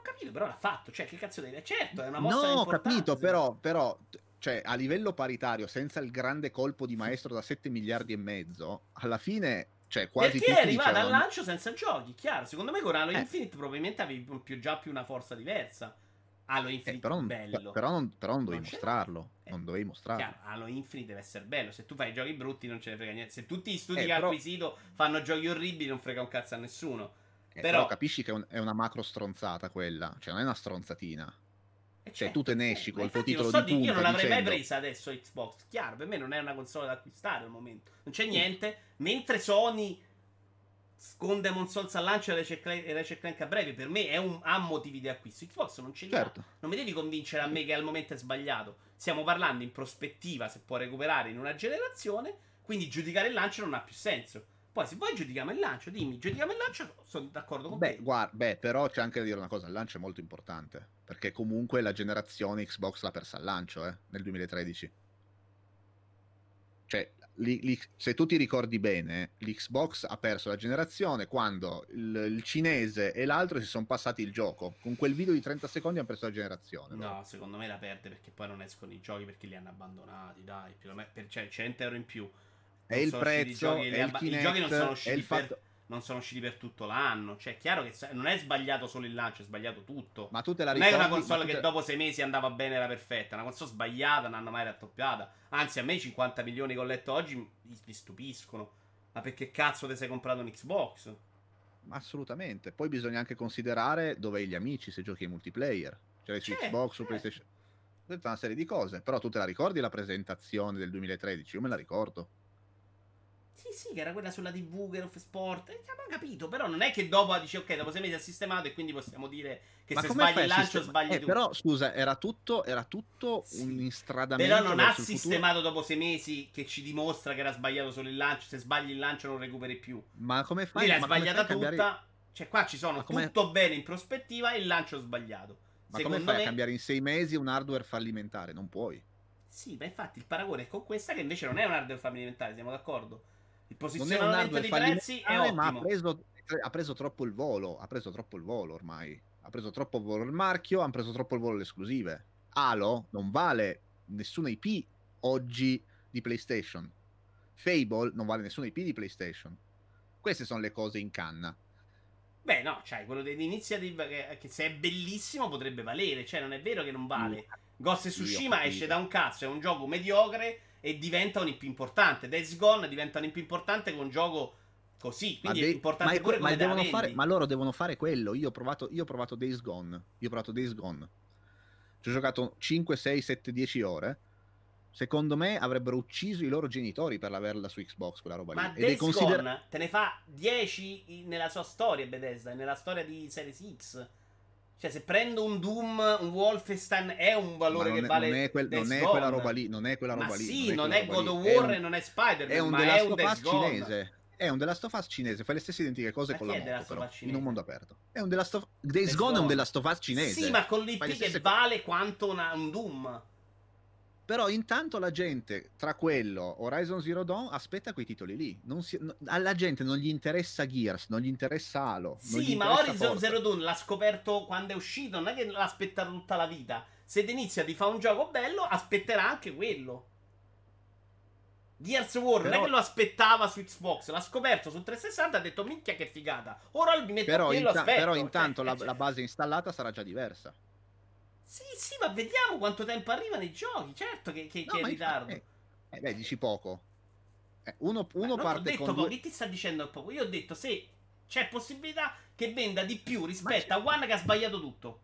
ho capito, però l'ha fatto. Cioè, che cazzo deve? Certo, è una mossa No, ho capito, però, però, cioè, a livello paritario, senza il grande colpo di maestro da 7 miliardi e mezzo, alla fine, cioè, quasi Perché è arrivata dicevano... al lancio senza giochi, chiaro. Secondo me con Halo eh. Infinite probabilmente avevi più, già più una forza diversa. Halo eh, Infinite eh, però non, bello. Però non, però non dovevi non mostrarlo. Eh, non dovevi mostrarlo. Chiaro, Halo Infinite deve essere bello. Se tu fai giochi brutti non ce ne frega niente. Se tutti gli studi eh, che però... acquisito fanno giochi orribili non frega un cazzo a nessuno. Eh, però... però... capisci che è una macro stronzata quella, cioè non è una stronzatina. Eh, cioè, certo, tu te ne esci col tuo titolo so di punta Io non l'avrei dicendo... mai presa adesso Xbox. Chiaro, per me non è una console da acquistare al momento. Non c'è niente. Mentre Sony con Demon Souls al lancio e Ratchet Clank a breve, per me un, ha motivi di acquisto. Xbox non ce li certo. Non mi devi convincere a me che al momento è sbagliato. Stiamo parlando in prospettiva, se può recuperare in una generazione. Quindi giudicare il lancio non ha più senso. Poi se vuoi giudichiamo il lancio, dimmi, giudichiamo il lancio, sono d'accordo con beh, te. Guarda, beh, però c'è anche da dire una cosa, il lancio è molto importante, perché comunque la generazione Xbox l'ha persa al lancio, eh, nel 2013. Cioè, li, li, se tu ti ricordi bene, l'Xbox ha perso la generazione quando il, il cinese e l'altro si sono passati il gioco. Con quel video di 30 secondi hanno perso la generazione. No, no? secondo me la perde perché poi non escono i giochi perché li hanno abbandonati, dai, per, cioè 100 euro in più è il prezzo, è il Kinect, I giochi non sono usciti fatto... non sono usciti per tutto l'anno. Cioè, è chiaro che non è sbagliato solo il lancio, è sbagliato tutto. Ma tu te la ricordi? Non è una console che te... dopo sei mesi andava bene era perfetta. Una console sbagliata, non hanno mai rattoppiata. Anzi, a me i 50 milioni che ho letto oggi mi stupiscono. Ma perché cazzo ti sei comprato un Xbox? Assolutamente. Poi bisogna anche considerare dove gli amici se giochi in multiplayer. Cioè su certo, Xbox, su certo. PlayStation. Tutta una serie di cose. Però tu te la ricordi la presentazione del 2013? Io me la ricordo. Sì, sì, che era quella sulla TV, che of Sport. Eh, abbiamo capito, però non è che dopo dici ok, dopo sei mesi ha sistemato e quindi possiamo dire che Ma se sbagli il lancio sistema... sbagli eh, tu. Però scusa, era tutto, era tutto sì. un instradamento. Però non ha sistemato futuro. dopo sei mesi che ci dimostra che era sbagliato solo il lancio. Se sbagli il lancio non recuperi più. Ma come fai? Lì l'ha sbagliata tutta. Cambiare... Cioè, qua ci sono tutto bene in prospettiva e il lancio sbagliato. Ma Secondo come fai me... a cambiare in sei mesi un hardware fallimentare? Non puoi. Sì, ma infatti il paragone è con questa che invece non è un hardware fallimentare, siamo d'accordo? Il posizionamento dei prezzi è ottimo. Ma ha preso, ha preso troppo il volo. Ha preso troppo il volo ormai. Ha preso troppo il volo il marchio. Hanno preso troppo il volo le esclusive. Halo non vale nessuna IP oggi di PlayStation. Fable non vale nessuna IP di PlayStation. Queste sono le cose in canna. Beh, no, cioè, quello dell'iniziative che, che se è bellissimo potrebbe valere. Cioè, non è vero che non vale. Ghost e Tsushima esce da un cazzo, è un gioco mediocre e diventa un IP importante. Days Gone diventa un IP importante con un gioco così. Quindi ma è de- importante ma pure ma, devono fare, ma loro devono fare quello. Io ho provato, io ho provato Days Gone. Io ho provato Days Gone. Ci ho giocato 5, 6, 7, 10 ore. Secondo me avrebbero ucciso i loro genitori per averla su Xbox quella roba ma lì. Ma Days consider- Gone te ne fa 10 nella sua storia Bethesda, nella storia di Series X. Cioè, se prendo un Doom, un Wolfenstein, è un valore che è, vale. Non è, quel, non è quella roba lì. Non è quella roba ma lì. Sì, non è, non è God of War e non è Spider-Man. È un The Last of Us cinese. È un The Last of Us cinese. Fa le stesse identiche cose ma con la moto, però, in un mondo aperto. È un The Last of Days Gone è un The Last of Us cinese. Sì, ma con l'IP che vale quanto una, un Doom. Però intanto la gente, tra quello, Horizon Zero Dawn, aspetta quei titoli lì. Si, no, alla gente non gli interessa Gears, non gli interessa Halo. Sì, ma Horizon Forza. Zero Dawn l'ha scoperto quando è uscito, non è che l'ha aspettato tutta la vita. Se inizia di fare un gioco bello, aspetterà anche quello. Gears War però, non è che lo aspettava su Xbox, l'ha scoperto su 360 ha detto minchia che figata. Ora mi metto però, e lo aspetto. Però intanto cioè, la, la base installata sarà già diversa. Sì, sì, ma vediamo quanto tempo arrivano i giochi. Certo che, che, no, che è in ritardo. Eh, eh, beh, dici poco. Eh, uno, uno ma parte detto con due... chi ti sta dicendo poco? Io ho detto se c'è possibilità che venda di più rispetto a One che ha sbagliato tutto.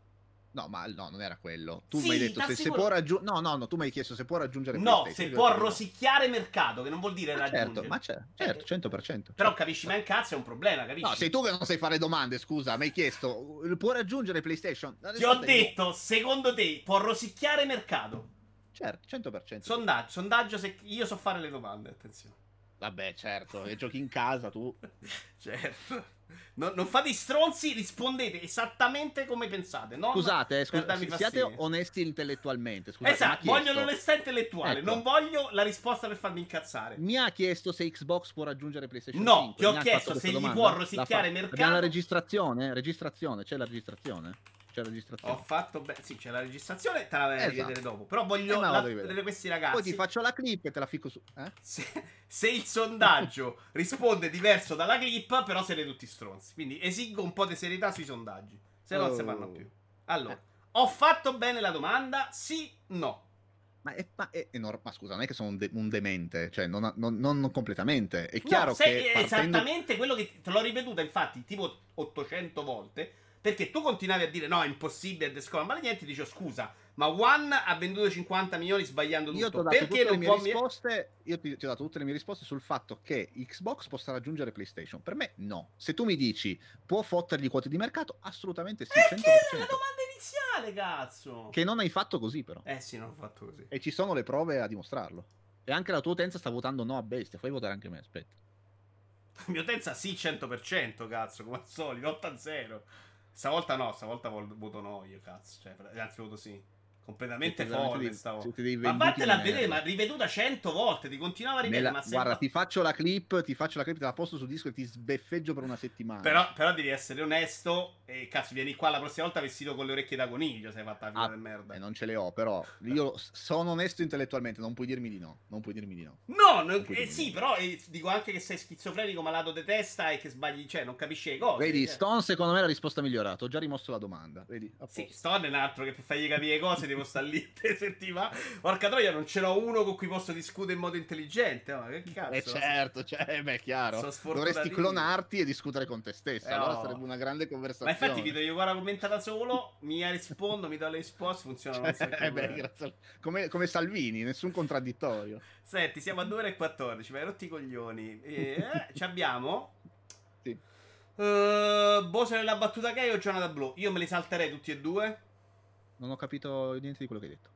No, ma no, non era quello. Tu sì, mi hai detto se, se, può raggiungere. No, no, no, tu mi hai chiesto se può raggiungere. No, se può rosicchiare mercato, che non vuol dire ma certo, raggiungere. Ma c'è, certo, 100%. Certo. Però capisci, ma in cazzo è un problema, capisci? No, sei tu che non sai fare domande, scusa, mi hai chiesto, può raggiungere PlayStation? Ti ho detto, no. secondo te, può rosicchiare mercato? Certo, 100%. Sondaggio, sondaggio se io so fare le domande, attenzione. Vabbè, certo, e giochi in casa tu. certo. Non, non, fate stronzi, rispondete esattamente come pensate. Non scusate, scusate siate onesti intellettualmente. Scusate, esatto, voglio l'onestà intellettuale, ecco. non voglio la risposta per farmi incazzare. Mi ha chiesto se Xbox può raggiungere PlayStation no, 5. ti ho chiesto se gli può rosicchiare mercato. Abbiamo la registrazione? Registrazione, c'è la registrazione? C'è la registrazione. Ho fatto bene. Sì, c'è la registrazione, te la vai esatto. a rivedere dopo. Però voglio eh, la, vedere questi ragazzi. Poi ti faccio la clip e te la fico su. Eh? Se, se, il sondaggio risponde diverso dalla clip, però siete tutti stronzi. Quindi esigo un po' di serietà sui sondaggi. Se no, oh. non si fanno più. Allora, eh. ho fatto bene la domanda? Sì, no. Ma, è, ma, è, è ma, scusa, non è che sono un, de- un demente, cioè non, non, non, completamente. È chiaro no, che. È partendo... esattamente quello che te l'ho ripetuta, infatti, tipo 800 volte. Perché tu continuavi a dire no, è impossibile, descola, ma niente, dice scusa, ma One ha venduto 50 milioni sbagliando tutto. Io ti ho dato Perché tutte le mie risposte, io ti, ti, ho dato tutte le mie risposte sul fatto che Xbox possa raggiungere PlayStation. Per me no. Se tu mi dici può fottergli quote di mercato, assolutamente sì, Perché 100%. È la domanda iniziale, cazzo. Che non hai fatto così però. Eh sì, non ho fatto così. E ci sono le prove a dimostrarlo. E anche la tua utenza sta votando no a bestia, fai votare anche me, aspetta. La mia utenza sì 100%, cazzo, come al solito, 8 a 0. Stavolta no, stavolta voto no io, cazzo. Cioè, anzi, voto sì. Completamente folle stavo. Ma vattela a vedere, ma riveduta cento volte, ti continuava a Me ripetere, la- guarda, ti faccio la clip, ti faccio la clip, te la posto su disco e ti sbeffeggio per una settimana. Però, però devi essere onesto e cazzo, vieni qua la prossima volta vestito con le orecchie da coniglio, sei fatta la Ah, di merda. Eh, non ce le ho, però io sono onesto intellettualmente, non puoi dirmi di no. Non puoi dirmi di no. No, non- eh, sì, però eh, dico anche che sei schizofrenico, malato di testa e che sbagli, cioè non capisci le cose. Vedi, cioè. Stone secondo me è la risposta migliorata. Ho già rimosso la domanda. Vedi? A Sì. Stone è un altro che per fargli capire le cose devo stare lì te settimane. Porca troia, non ce n'ho uno con cui posso discutere in modo intelligente. Ma che cazzo? Eh certo, cioè, beh, è chiaro. Dovresti clonarti e discutere con te stesso. Eh, allora oh. sarebbe una grande Ma conversazione. infatti vedo io qua la commentata solo, mi rispondo, mi do le risposte, funziona un sacco Eh, beh, bene. grazie come, come Salvini, nessun contraddittorio. Senti, siamo a 2 ore e 14, ma hai rotti i coglioni. Eh, ci abbiamo Sì. uh, Bowser e la battuta gay o Jonathan Blue? Io me li salterei tutti e due. Non ho capito niente di quello che hai detto.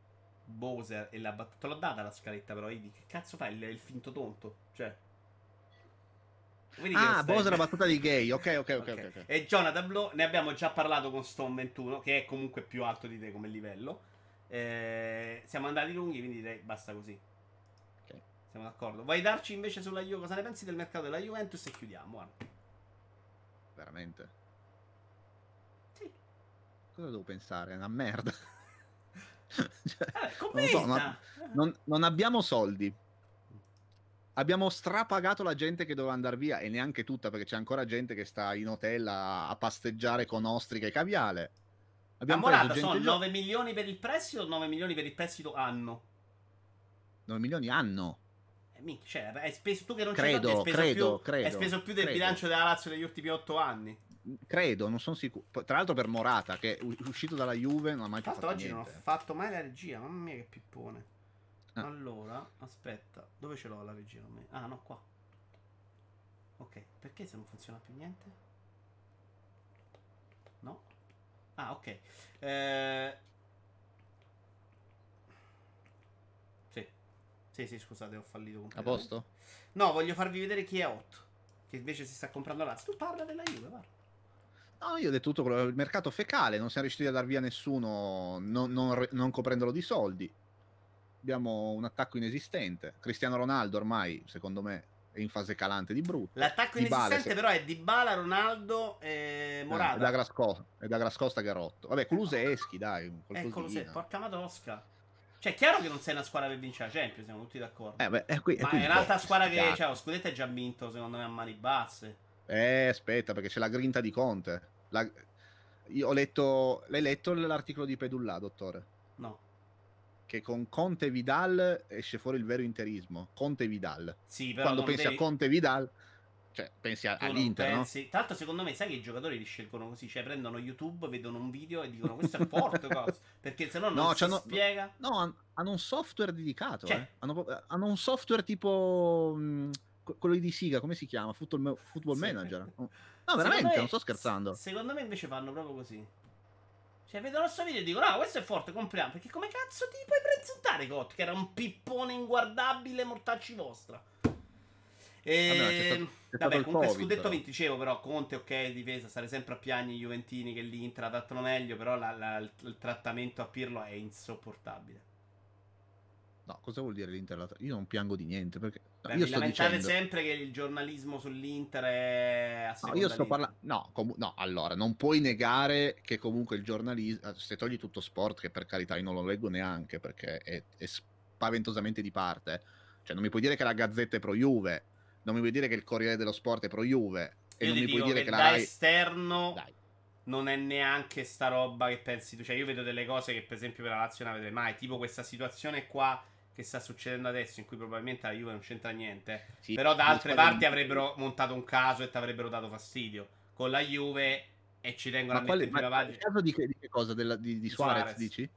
Bowser e la battuta. Te l'ho data la scaletta, però. Idi, che cazzo fai? Il, il finto tonto. Cioè. Vedi Ah, Bowser la battuta di gay. Ok, ok, ok. Ok. ok, ok. E Jonathan Blow, ne abbiamo già parlato con Stone 21, che è comunque più alto di te come livello. Eh, siamo andati lunghi, quindi direi basta così. Ok. Siamo d'accordo. Vuoi darci invece sulla Juve? Cosa ne pensi del mercato della Juventus? E chiudiamo. guarda. Veramente. Cosa devo pensare? È una merda. Cioè, non, so, non- non- non abbiamo soldi. Abbiamo strapagato la gente che doveva andare via e neanche tutta perché c'è ancora gente che sta in hotel a, a pasteggiare con ostriche e caviale. Ma Abbiamo Morata preso sono gente gio- 9 milioni per il prestito o 9 milioni per il prestito anno? 9 milioni anno. Eh, minchia, cioè, hai speso tu che non Credo, c'è hai speso credo, più, credo, hai speso più del credo. bilancio della Lazio negli ultimi 8 anni. Credo, non sono sicuro. Tra l'altro per Morata che è uscito dalla Juve non ha mai più fatto oggi non ho niente. fatto mai la regia, mamma mia che pippone. Ah. Allora, aspetta, dove ce l'ho la regia? Ah, no, qua. Ok, perché se non funziona più niente? No? Ah, ok. Eh... Sì. Sì, sì, scusate, ho fallito A posto? No, voglio farvi vedere chi è Hot. Che invece si sta comprando Lazio. Tu parla della Juve, parla. No, io ho detto tutto quello. Il mercato fecale, non siamo riusciti a dar via nessuno non, non non coprendolo di soldi. Abbiamo un attacco inesistente. Cristiano Ronaldo ormai, secondo me, è in fase calante di brutto. L'attacco Dybala, inesistente se- però è Dybala, Ronaldo e Eh, Morata. è da Grasco- è da Grascosta che ha rotto. Vabbè, Kuluseschi, dai, Eccolo qualcosina. se, porca madosca. Cioè, è chiaro che non sei una squadra per vincere la Champions, siamo tutti d'accordo. Eh, beh, è qui, Ma qui è un'altra squadra che, cioè, lo scudetto è già vinto, secondo me, a mani basse. Eh, aspetta, perché c'è la grinta di Conte. La- Io ho letto... L'hai letto l'articolo di Pedulla, dottore? No. Che con Conte e Vidal esce fuori il vero interismo. Conte e Vidal. Sì, però Quando pensi devi- a Conte e Vidal, cioè pensi a- all'Inter, no? pensi- Tra l'altro, secondo me, sai che i giocatori li scelgono così, cioè prendono YouTube, vedono un video e dicono questo è forte, cosa. Perché se no non No, si spiega. No, han- hanno un software dedicato. Cioè- eh. Hanno, hanno un software tipo mh, que- quello di Siga, come si chiama? Football, Football Sì. Manager. No, veramente, me- non sto scherzando. Secondo me invece fanno proprio così. Cioè, vedono questo video e dicono: No, questo è forte, compriamo. Perché come cazzo ti puoi presentare Cot? Che era un pippone inguardabile, mortacci vostra. E... Vabbè, c'è stato- c'è Vabbè, il comunque Covid, scudetto però. vinto, dicevo però, Conte ok, difesa, stare sempre a piagni i Juventini che l'Inter ha trattato meglio, però la- la- il, il trattamento a Pirlo è insopportabile. No, cosa vuol dire l'Inter? Io non piango di niente. Perché Beh, io lamentate dicendo. sempre che il giornalismo sull'Inter è a No, io sto parlando. No, comu- no, allora, non puoi negare che comunque il giornalismo. Se togli tutto sport, che per carità io non lo leggo neanche perché è, è spaventosamente di parte. Cioè, non mi puoi dire che la Gazzetta è pro Juve, non mi puoi dire che il Corriere dello Sport è pro Juve, e Io non mi puoi dire che, la da Rai. esterno Dai. non è neanche sta roba che pensi tu. Cioè, io vedo delle cose che, per esempio, per la Lazio non vedrei mai. Tipo questa situazione qua che sta succedendo adesso, in cui probabilmente la Juve non c'entra niente. Sì, Però da altre parti avrebbero montato un caso e ti avrebbero dato fastidio. Con la Juve e ci tengono Ma a quale, mettere il pagina. caso di che, di che cosa? Della- di, di Suarez, Suarez. dici?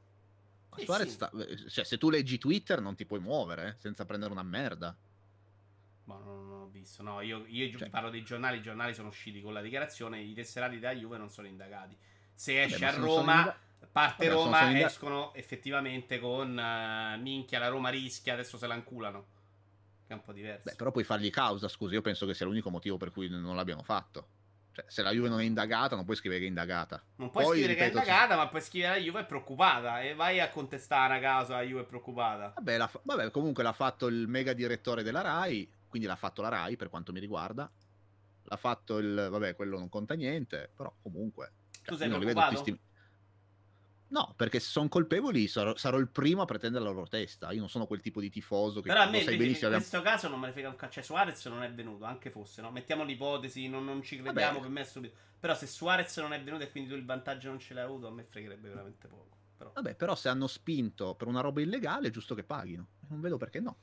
Ma Sì, Suarez sì. sta- cioè, se tu leggi Twitter non ti puoi muovere eh, senza prendere una merda. Ma non, non ho visto. No, io, io Cioè- parlo dei giornali. I giornali sono usciti con la dichiarazione. I tesserati della Juve non sono indagati. Se esce ma a se non sono Roma, parte Vabbè, Roma, sono inda- escono effettivamente con eh, minchia. La Roma rischia. Adesso se la inculano. Che è un po' diverso. Beh, però puoi fargli causa, scusa, io penso che sia l'unico motivo per cui non l'abbiano fatto. Cioè, se la Juve non è indagata, non puoi scrivere che è indagata. Non puoi Poi, scrivere che è ripeto, indagata, ma puoi scrivere la Juve è preoccupata. E vai a contestare a caso la Juve è preoccupata. Vabbè, l'ha fa- vabbè, comunque l'ha fatto il mega direttore della Rai, quindi l'ha fatto la Rai per quanto mi riguarda. L'ha fatto il... vabbè, quello non conta niente, però comunque... cioè, Tu sei preoccupato? sti- No, perché se sono colpevoli sarò, sarò il primo a pretendere la loro testa. Io non sono quel tipo di tifoso che Però a me sai benissimo. in questo caso non me ne frega un cazzo. Cioè, Suarez non è venuto, anche fosse, no? Mettiamo l'ipotesi, non, non ci crediamo, Vabbè. per me è stupido. Però se Suarez non è venuto e quindi tu il vantaggio non ce l'hai avuto, a me fregherebbe veramente poco. Però. Vabbè, però se hanno spinto per una roba illegale è giusto che paghino. Non vedo perché no.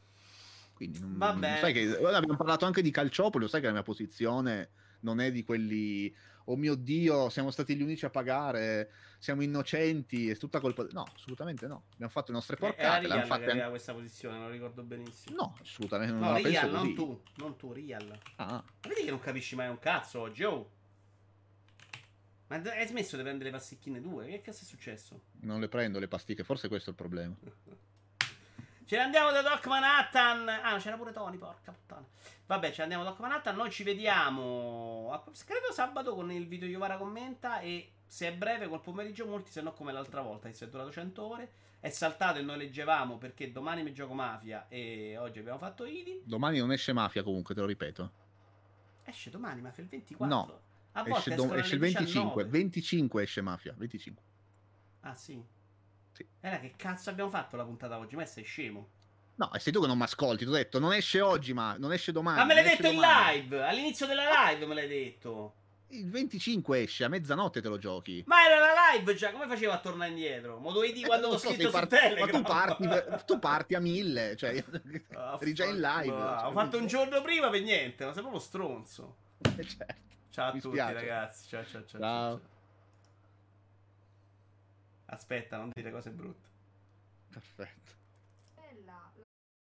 Quindi non, Vabbè. sai che abbiamo parlato anche di Calciopoli, lo sai che la mia posizione non è di quelli oh mio Dio, siamo stati gli unici a pagare, siamo innocenti, è tutta colpa No, assolutamente no. Abbiamo fatto le nostre Eh, Era porcate, Real l'hanno che fatte aveva questa posizione, non lo ricordo benissimo. No, assolutamente non No, penso Real, non tu, non tu, Real. Ah, vedi che non capisci mai un cazzo oggi, oh. Ma hai smesso di prendere le pasticchine tue? Che cazzo è successo? non le prendo le pasticche, forse questo è il problema. Ce ne andiamo da Doc Manhattan. Ah, c'era pure Tony, porca puttana. Vabbè, ce ne andiamo da Doc Manhattan. Noi ci vediamo. a- Credo sabato con il video Iovara commenta. E se è breve col pomeriggio molti, se no come l'altra volta, che si è durato 100 ore. È saltato e noi leggevamo perché domani mi gioco Mafia e oggi abbiamo fatto Idi. Domani non esce Mafia comunque, te lo ripeto. Esce domani Mafia il 24. No, A volte Esce, escono esce il alle 25, 19. 25 esce Mafia, 25. Ah, sì. Sì. Era che cazzo abbiamo fatto la puntata oggi? Ma sei scemo. No, e sei tu che non mi ascolti, ti ho detto, non esce oggi, ma non esce domani. Ma me l'hai detto in live! All'inizio della live me l'hai detto. Il 25 esce, a mezzanotte te lo giochi. Ma era la live già, come facevo a tornare indietro? Modo ID quando Eh, ho non so, scritto part-. Ma tu parti, tu parti a mille, cioè, Ah, eri già in live. cioè, ho fatto un giorno prima per niente, ma sei proprio stronzo. Eh, certo. Ciao a Mi tutti spiace. ragazzi, ciao ciao ciao. Ciao. ciao. Aspetta, non dire cose brutte. Perfetto.